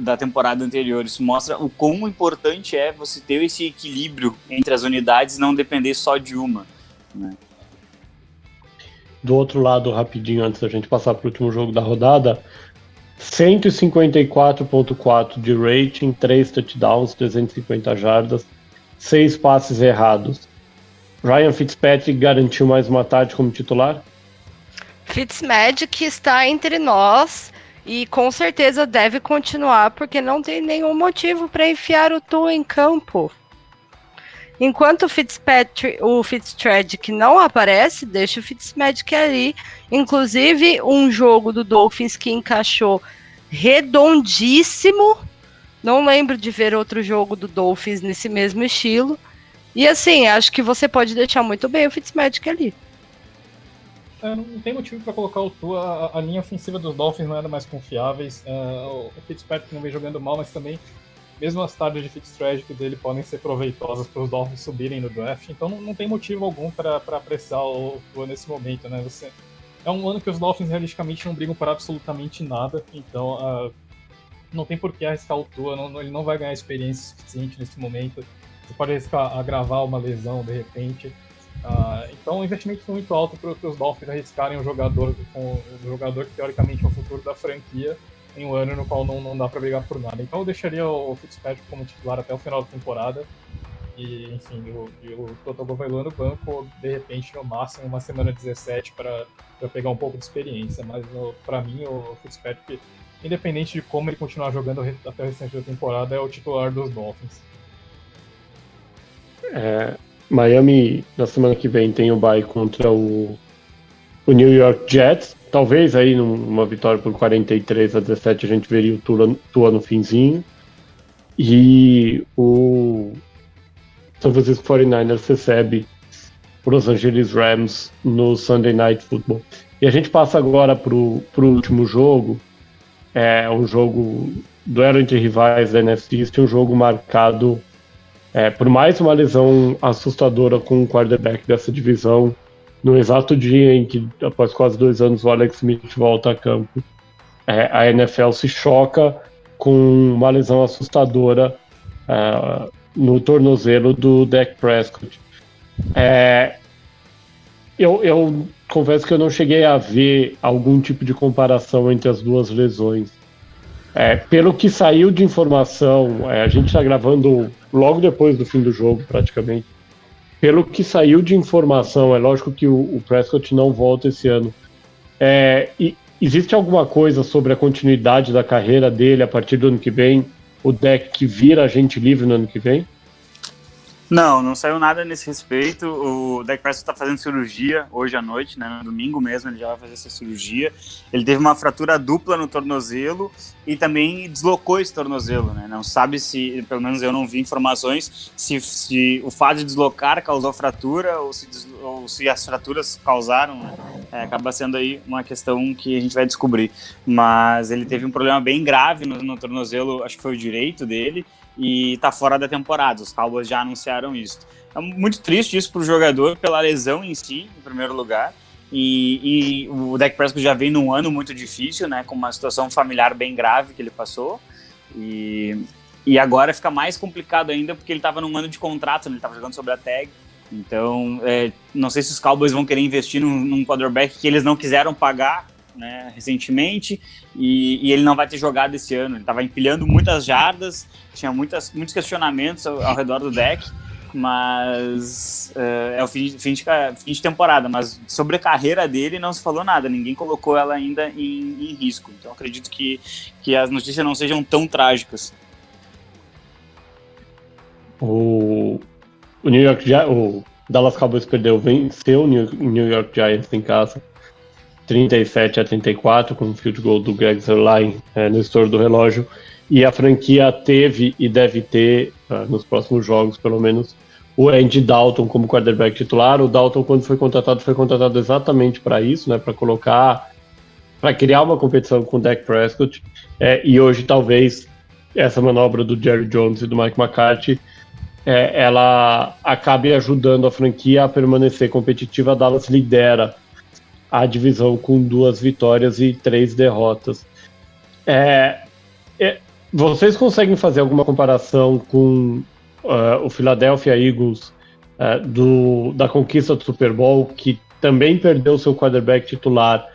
da temporada anterior. Isso mostra o quão importante é você ter esse equilíbrio entre as unidades e não depender só de uma, né? Do outro lado, rapidinho, antes da gente passar para o último jogo da rodada, 154.4 de rating, 3 touchdowns, 350 jardas, seis passes errados. Ryan Fitzpatrick garantiu mais uma tarde como titular? Fitzmagic está entre nós e com certeza deve continuar porque não tem nenhum motivo para enfiar o Tu em campo. enquanto o Fitzpatrick, o Fitzpatrick não aparece, deixa o Fitzmagic ali. Inclusive, um jogo do Dolphins que encaixou redondíssimo. Não lembro de ver outro jogo do Dolphins nesse mesmo estilo. E assim, acho que você pode deixar muito bem o Fitzmagic ali. É, não tem motivo para colocar o Tua. A, a, linha ofensiva dos Dolphins não era mais confiáveis. Uh, o Fitzpatrick não vem jogando mal, mas também, mesmo as tardes de Fitzpatrick dele podem ser proveitosas para os Dolphins subirem no draft. Então não, não tem motivo algum para apressar o Tua nesse momento, né? Você, é um ano que os Dolphins realisticamente não brigam por absolutamente nada. Então uh, não tem por que arriscar o Tua. Não, ele não vai ganhar experiência suficiente nesse momento. Você pode arriscar agravar uma lesão de repente. Uh, então o investimento muito alto para os Dolphins arriscarem um jogador, com, jogador que teoricamente é o futuro da franquia em um ano no qual não, não dá para brigar por nada. Então eu deixaria o Fitzpatrick como titular até o final da temporada. E, enfim, o, o vai lá no banco, de repente, no máximo, uma semana 17 para pegar um pouco de experiência. Mas para mim, o Fitzpatrick, independente de como ele continuar jogando até o restante da temporada, é o titular dos Dolphins. É, Miami, na semana que vem, tem o bye contra o, o New York Jets. Talvez aí numa vitória por 43 a 17 a gente veria o Tua, Tua no finzinho. E o São Francisco 49ers recebe o Los Angeles Rams no Sunday Night Football. E a gente passa agora para o último jogo. É um jogo duelo entre rivais da NFC um jogo marcado é, por mais uma lesão assustadora com o quarterback dessa divisão, no exato dia em que, após quase dois anos, o Alex Smith volta a campo, é, a NFL se choca com uma lesão assustadora é, no tornozelo do Dak Prescott. É, eu, eu confesso que eu não cheguei a ver algum tipo de comparação entre as duas lesões. É, pelo que saiu de informação, é, a gente está gravando logo depois do fim do jogo, praticamente. Pelo que saiu de informação, é lógico que o, o Prescott não volta esse ano. É, e existe alguma coisa sobre a continuidade da carreira dele a partir do ano que vem? O deck que vira agente livre no ano que vem? Não, não saiu nada nesse respeito. O Dak Prescott está fazendo cirurgia hoje à noite, né? No domingo mesmo ele já vai fazer essa cirurgia. Ele teve uma fratura dupla no tornozelo e também deslocou esse tornozelo, né? Não sabe se, pelo menos eu não vi informações, se, se o fato de deslocar causou fratura ou se, ou se as fraturas causaram, né? É, acaba sendo aí uma questão que a gente vai descobrir. Mas ele teve um problema bem grave no, no tornozelo, acho que foi o direito dele e tá fora da temporada. Os Cowboys já anunciaram isso. É muito triste isso pro jogador, pela lesão em si, em primeiro lugar. E, e o Dak Prescott já vem num ano muito difícil, né? Com uma situação familiar bem grave que ele passou. E, e agora fica mais complicado ainda porque ele estava num ano de contrato, né? ele estava jogando sobre a tag. Então, é, não sei se os Cowboys vão querer investir num, num quarterback que eles não quiseram pagar né, recentemente e, e, ele não vai ter jogado esse ano. Ele estava empilhando muitas jardas, tinha muitas, muitos questionamentos ao, ao redor do deck, mas uh, é o fim, fim, de, fim de temporada. Mas sobre a carreira dele não se falou nada, ninguém colocou ela ainda em, em risco. Então acredito que, que as notícias não sejam tão trágicas. O, o New York o Dallas Cowboys perdeu, venceu o New York Giants em casa 37 a 34 com o field goal do Greg Zerline é, no estouro do relógio. E a franquia teve e deve ter uh, nos próximos jogos, pelo menos, o Andy Dalton como quarterback titular. O Dalton, quando foi contratado, foi contratado exatamente para isso, né, para colocar, para criar uma competição com o Dak Prescott. É, e hoje, talvez, essa manobra do Jerry Jones e do Mike McCarthy é, ela acabe ajudando a franquia a permanecer competitiva. A Dallas lidera a divisão com duas vitórias e três derrotas. É, é, vocês conseguem fazer alguma comparação com uh, o Philadelphia Eagles uh, do, da conquista do Super Bowl, que também perdeu seu quarterback titular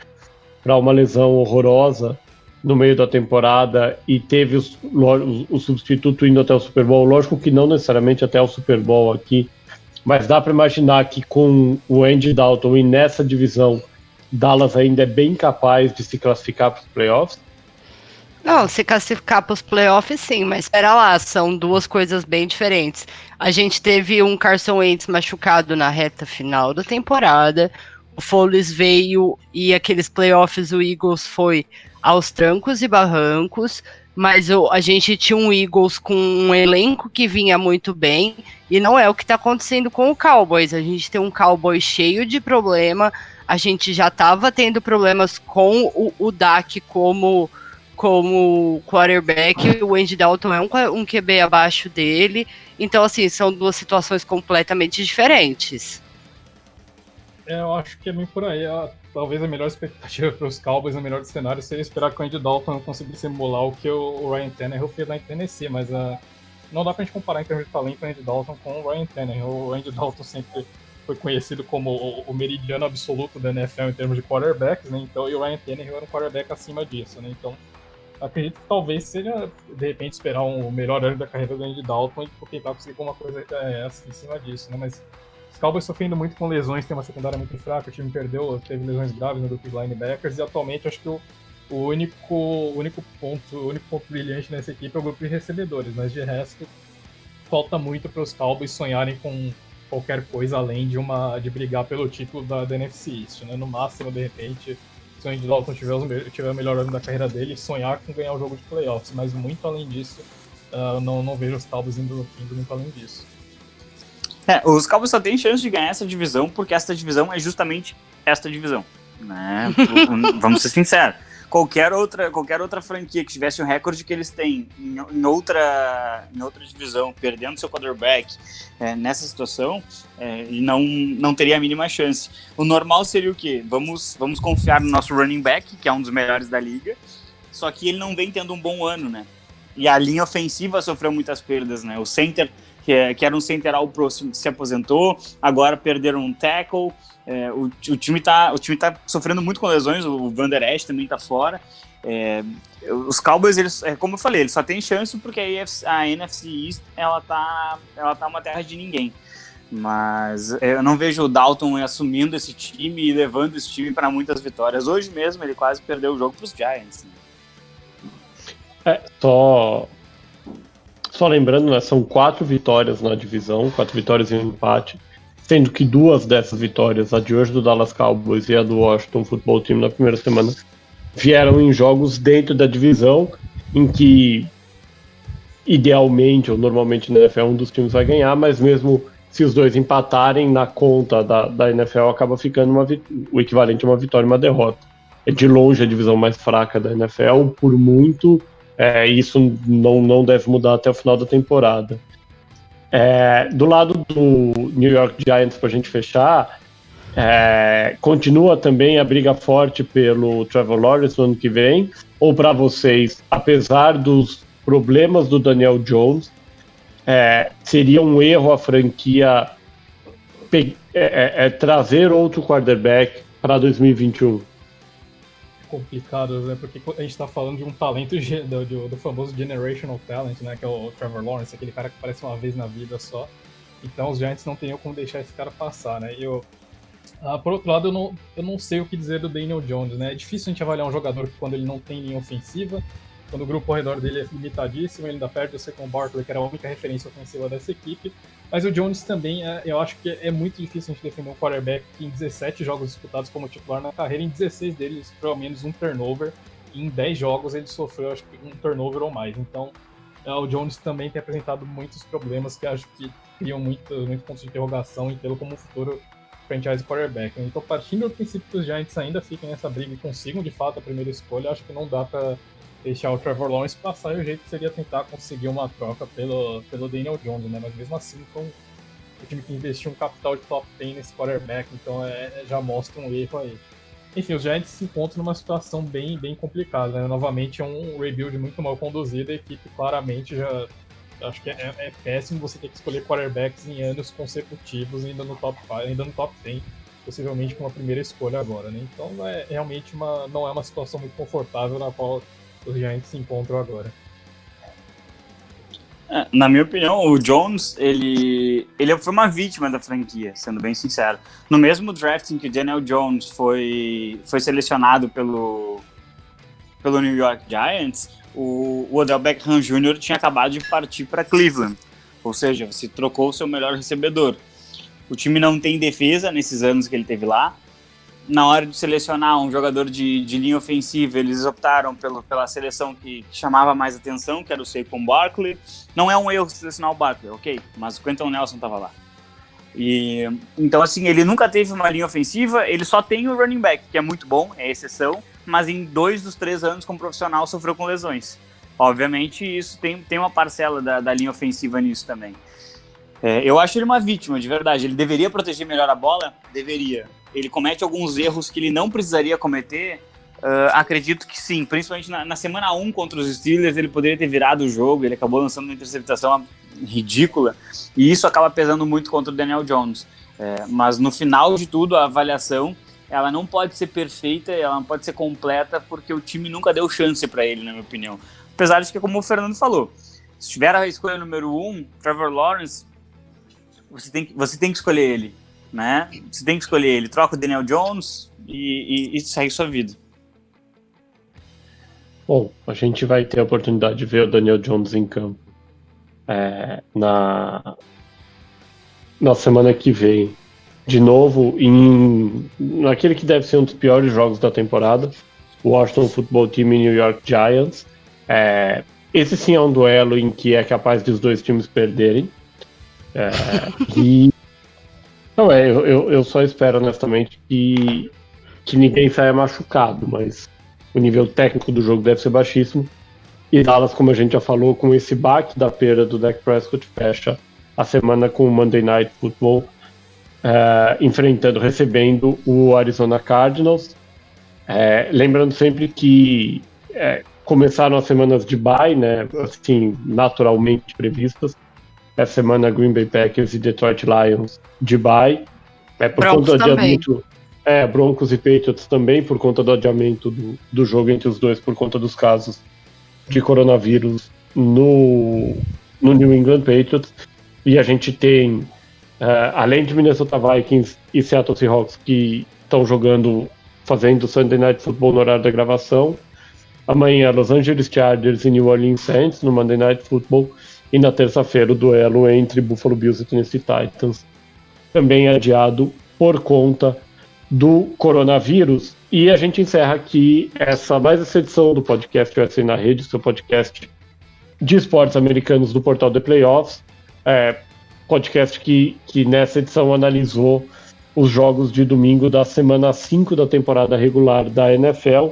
para uma lesão horrorosa no meio da temporada e teve o, o substituto indo até o Super Bowl? Lógico que não necessariamente até o Super Bowl aqui, mas dá para imaginar que com o Andy Dalton e nessa divisão Dallas ainda é bem capaz de se classificar para os playoffs? Não, se classificar para os playoffs, sim, mas espera lá, são duas coisas bem diferentes. A gente teve um Carson Wentz machucado na reta final da temporada, o Foles veio e aqueles playoffs o Eagles foi aos trancos e barrancos, mas o, a gente tinha um Eagles com um elenco que vinha muito bem, e não é o que está acontecendo com o Cowboys. A gente tem um Cowboy cheio de problema, a gente já estava tendo problemas com o, o Dak como como quarterback, o Andy Dalton é um, um QB abaixo dele, então assim, são duas situações completamente diferentes. É, eu acho que é bem por aí. A, talvez a melhor expectativa para os Cowboys, o melhor cenário, seria esperar que o Andy Dalton conseguisse emular o que o Ryan Tannehill fez lá em Tennessee, mas uh, não dá para a gente comparar em termos de talento o Andy Dalton com o Ryan Tannehill. O Andy Dalton sempre foi conhecido como o, o, meridiano absoluto da NFL em termos de quarterbacks, né? Então, e o Ryan Tannehill era um quarterback acima disso, né? Então, acredito que talvez seja, de repente, esperar um melhor ano da carreira do Andy Dalton e tentar conseguir alguma coisa é, assim, em cima disso, né? Mas os Cowboys sofrendo muito com lesões, tem uma secundária muito fraca, o time perdeu, teve lesões graves no grupo de linebackers, e atualmente acho que o, o único, o único ponto, o único ponto brilhante nessa equipe é o grupo de recebedores, mas de resto falta muito para os Cowboys sonharem com qualquer coisa além de uma de brigar pelo título da, da NFC East, né? No máximo, de repente, se o Andy Dalton tiver, tiver o melhor ano da carreira dele, sonhar com ganhar o jogo de playoffs, mas muito além disso, uh, não, não vejo os Cowboys indo, indo muito além disso. É, os Cowboys só têm chance de ganhar essa divisão porque essa divisão é justamente esta divisão. Né? Vamos ser sinceros. Qualquer outra, qualquer outra franquia que tivesse o recorde que eles têm em, em, outra, em outra divisão, perdendo seu quarterback é, nessa situação, é, não, não teria a mínima chance. O normal seria o quê? Vamos, vamos confiar no nosso running back, que é um dos melhores da liga, só que ele não vem tendo um bom ano, né? E a linha ofensiva sofreu muitas perdas, né? O center, que, é, que era um center próximo, se aposentou, agora perderam um tackle. É, o, o, time tá, o time tá sofrendo muito com lesões, o Van Der Esch também tá fora. É, os Cowboys, eles, é, como eu falei, eles só tem chance porque a, AFC, a NFC East ela tá, ela tá uma terra de ninguém. Mas eu não vejo o Dalton assumindo esse time e levando esse time para muitas vitórias. Hoje mesmo ele quase perdeu o jogo para os Giants. Né? É, só, só lembrando, né, são quatro vitórias na divisão, quatro vitórias e um empate, sendo que duas dessas vitórias, a de hoje do Dallas Cowboys e a do Washington Football Team na primeira semana, vieram em jogos dentro da divisão, em que idealmente ou normalmente na NFL um dos times vai ganhar, mas mesmo se os dois empatarem na conta da, da NFL acaba ficando uma, o equivalente a uma vitória e uma derrota. É de longe a divisão mais fraca da NFL, por muito é, isso não, não deve mudar até o final da temporada. É, do lado do New York Giants, para a gente fechar, é, continua também a briga forte pelo Trevor Lawrence no ano que vem, ou para vocês, apesar dos problemas do Daniel Jones, é, seria um erro a franquia é, é, é, trazer outro quarterback para 2021? Complicado, né? Porque a gente tá falando de um talento do, do, do, famoso generational talent, né? Que é o Trevor Lawrence, aquele cara que aparece uma vez na vida só. Então os Giants não teriam como deixar esse cara passar, né? E eu, ah, por outro lado, eu não, eu não sei o que dizer do Daniel Jones, né? É difícil a gente avaliar um jogador quando ele não tem linha ofensiva, quando o grupo ao redor dele é limitadíssimo, ele ainda perde o Second Barkley, que era a única referência ofensiva dessa equipe. Mas o Jones também, é, eu acho que é muito difícil a gente defender um quarterback que em 17 jogos disputados como titular na carreira, em 16 deles sofreu ao menos um turnover, e em 10 jogos ele sofreu, acho que, um turnover ou mais. Então, é, o Jones também tem apresentado muitos problemas que acho que criam muito, muito pontos de interrogação em tê-lo como futuro franchise quarterback. Então, partindo do princípio que os Giants ainda fiquem nessa briga e consigam de fato a primeira escolha, acho que não dá para deixar o Trevor Lawrence passar e o jeito seria tentar conseguir uma troca pelo, pelo Daniel Jones, né? Mas mesmo assim foi um, um time que investiu um capital de top 10 nesse quarterback, então é, é, já mostra um erro aí. Enfim, os Giants se encontram numa situação bem, bem complicada, né? Novamente é um rebuild muito mal conduzido, a equipe claramente já. Acho que é, é péssimo você ter que escolher quarterbacks em anos consecutivos, ainda no top 5, ainda no top 10 possivelmente com uma primeira escolha agora, né? Então é realmente uma, não é uma situação muito confortável na qual os Giants se encontram agora. É, na minha opinião, o Jones, ele, ele foi uma vítima da franquia, sendo bem sincero. No mesmo draft em que o Daniel Jones foi, foi selecionado pelo, pelo New York Giants, o, o Odell Beckham Jr. tinha acabado de partir para Cleveland. Ou seja, você trocou o seu melhor recebedor. O time não tem defesa nesses anos que ele teve lá. Na hora de selecionar um jogador de, de linha ofensiva, eles optaram pelo, pela seleção que chamava mais atenção, que era o Saquon Barkley. Não é um erro selecionar o Barkley, ok? Mas o Quentin Nelson estava lá. E, então, assim, ele nunca teve uma linha ofensiva, ele só tem o running back, que é muito bom, é exceção, mas em dois dos três anos como profissional sofreu com lesões. Obviamente, isso tem, tem uma parcela da, da linha ofensiva nisso também. É, eu acho ele uma vítima, de verdade. Ele deveria proteger melhor a bola? Deveria. Ele comete alguns erros que ele não precisaria cometer? Uh, acredito que sim, principalmente na, na semana 1 contra os Steelers, ele poderia ter virado o jogo, ele acabou lançando uma interceptação ridícula, e isso acaba pesando muito contra o Daniel Jones. É, mas no final de tudo, a avaliação ela não pode ser perfeita, ela não pode ser completa, porque o time nunca deu chance para ele, na minha opinião. Apesar de que, como o Fernando falou, se tiver a escolha número um, Trevor Lawrence, você tem, você tem que escolher ele, né? Você tem que escolher ele. Troca o Daniel Jones e, e, e segue sua vida. Bom, a gente vai ter a oportunidade de ver o Daniel Jones em campo é, na, na semana que vem. De novo, em naquele que deve ser um dos piores jogos da temporada, o Washington Football Team e New York Giants. É, esse sim é um duelo em que é capaz de os dois times perderem. É, e não é, eu, eu, eu, só espero honestamente que, que ninguém saia machucado, mas o nível técnico do jogo deve ser baixíssimo. E Dallas, como a gente já falou, com esse baque da perda do Dak Prescott, fecha a semana com o Monday Night Football, uh, enfrentando, recebendo o Arizona Cardinals. É, lembrando sempre que é, começaram as semanas de bye, né, assim, naturalmente previstas. Essa semana Green Bay Packers e Detroit Lions de bye. É por Broncos conta do adiamento. É, Broncos e Patriots também, por conta do adiamento do, do jogo entre os dois, por conta dos casos de coronavírus no, no New England Patriots. E a gente tem, uh, além de Minnesota Vikings e Seattle Seahawks, que estão jogando, fazendo Sunday Night Football no horário da gravação. Amanhã, Los Angeles Chargers e New Orleans Saints no Monday Night Football. E na terça-feira, o duelo entre Buffalo Bills e Tennessee Titans. Também adiado por conta do coronavírus. E a gente encerra aqui essa mais essa edição do podcast USA na Rede, seu podcast de esportes americanos do portal The Playoffs. É, podcast que, que nessa edição analisou os jogos de domingo da semana 5 da temporada regular da NFL.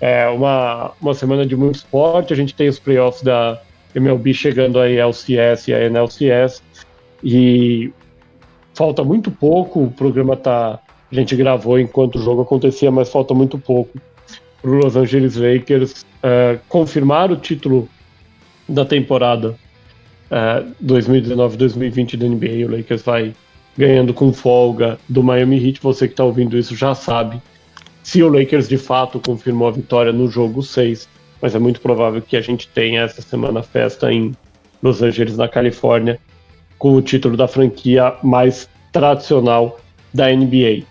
É uma, uma semana de muito esporte. A gente tem os playoffs da MLB chegando aí ao CS e a NLCS. E falta muito pouco, o programa está a gente gravou enquanto o jogo acontecia, mas falta muito pouco para o Los Angeles Lakers uh, confirmar o título da temporada uh, é, 2019-2020 da NBA. O Lakers vai ganhando com folga do Miami Heat. Você que está ouvindo isso já sabe se o Lakers de fato confirmou a vitória no jogo 6, mas é muito provável que a gente tenha essa semana festa em Los Angeles, na Califórnia, com o título da franquia mais tradicional da NBA.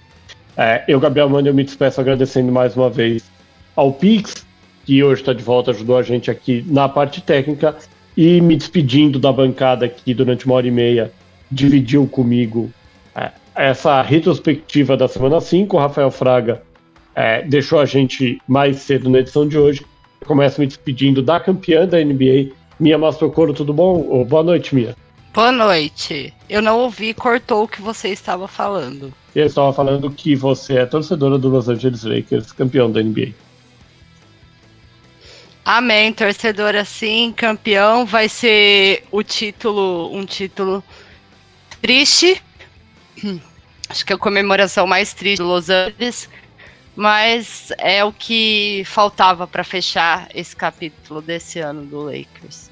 É, eu, Gabriel Mano, eu me despeço agradecendo mais uma vez ao Pix, que hoje está de volta, ajudou a gente aqui na parte técnica, e me despedindo da bancada aqui durante uma hora e meia, dividiu comigo é, essa retrospectiva da semana 5. O Rafael Fraga é, deixou a gente mais cedo na edição de hoje. Começo me despedindo da campeã da NBA, Mia Mastrocoro, tudo bom? boa noite, Mia. Boa noite. Eu não ouvi, cortou o que você estava falando. Eu estava falando que você é torcedora do Los Angeles Lakers, campeão da NBA. Amém, torcedora sim, campeão. Vai ser o título, um título triste. Acho que é a comemoração mais triste do Los Angeles, mas é o que faltava para fechar esse capítulo desse ano do Lakers.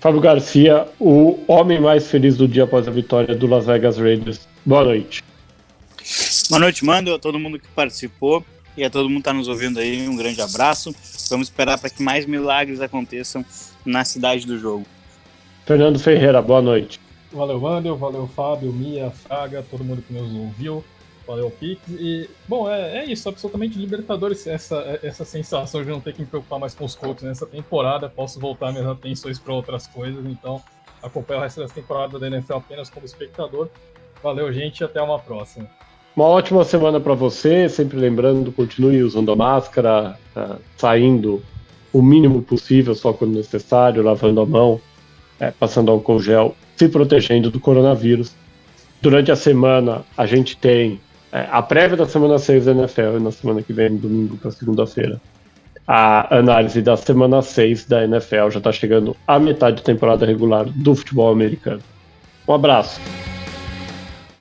Fábio Garcia, o homem mais feliz do dia após a vitória do Las Vegas Raiders. Boa noite. Boa noite, Mando, a todo mundo que participou e a todo mundo que está nos ouvindo aí. Um grande abraço. Vamos esperar para que mais milagres aconteçam na cidade do jogo. Fernando Ferreira, boa noite. Valeu, Wandel, valeu, Fábio, Mia, Fraga, todo mundo que nos ouviu. Valeu, Pix. E, bom, é, é isso, absolutamente Libertadores, essa, essa sensação de não ter que me preocupar mais com os Colts nessa temporada. Posso voltar minhas atenções para outras coisas, então acompanho o resto dessa temporada da NFL apenas como espectador. Valeu, gente, até uma próxima. Uma ótima semana para você, sempre lembrando, continue usando a máscara, uh, saindo o mínimo possível, só quando necessário, lavando a mão, é, passando álcool gel, se protegendo do coronavírus. Durante a semana, a gente tem é, a prévia da semana 6 da NFL, na semana que vem, domingo para segunda-feira. A análise da semana 6 da NFL já está chegando à metade da temporada regular do futebol americano. Um abraço.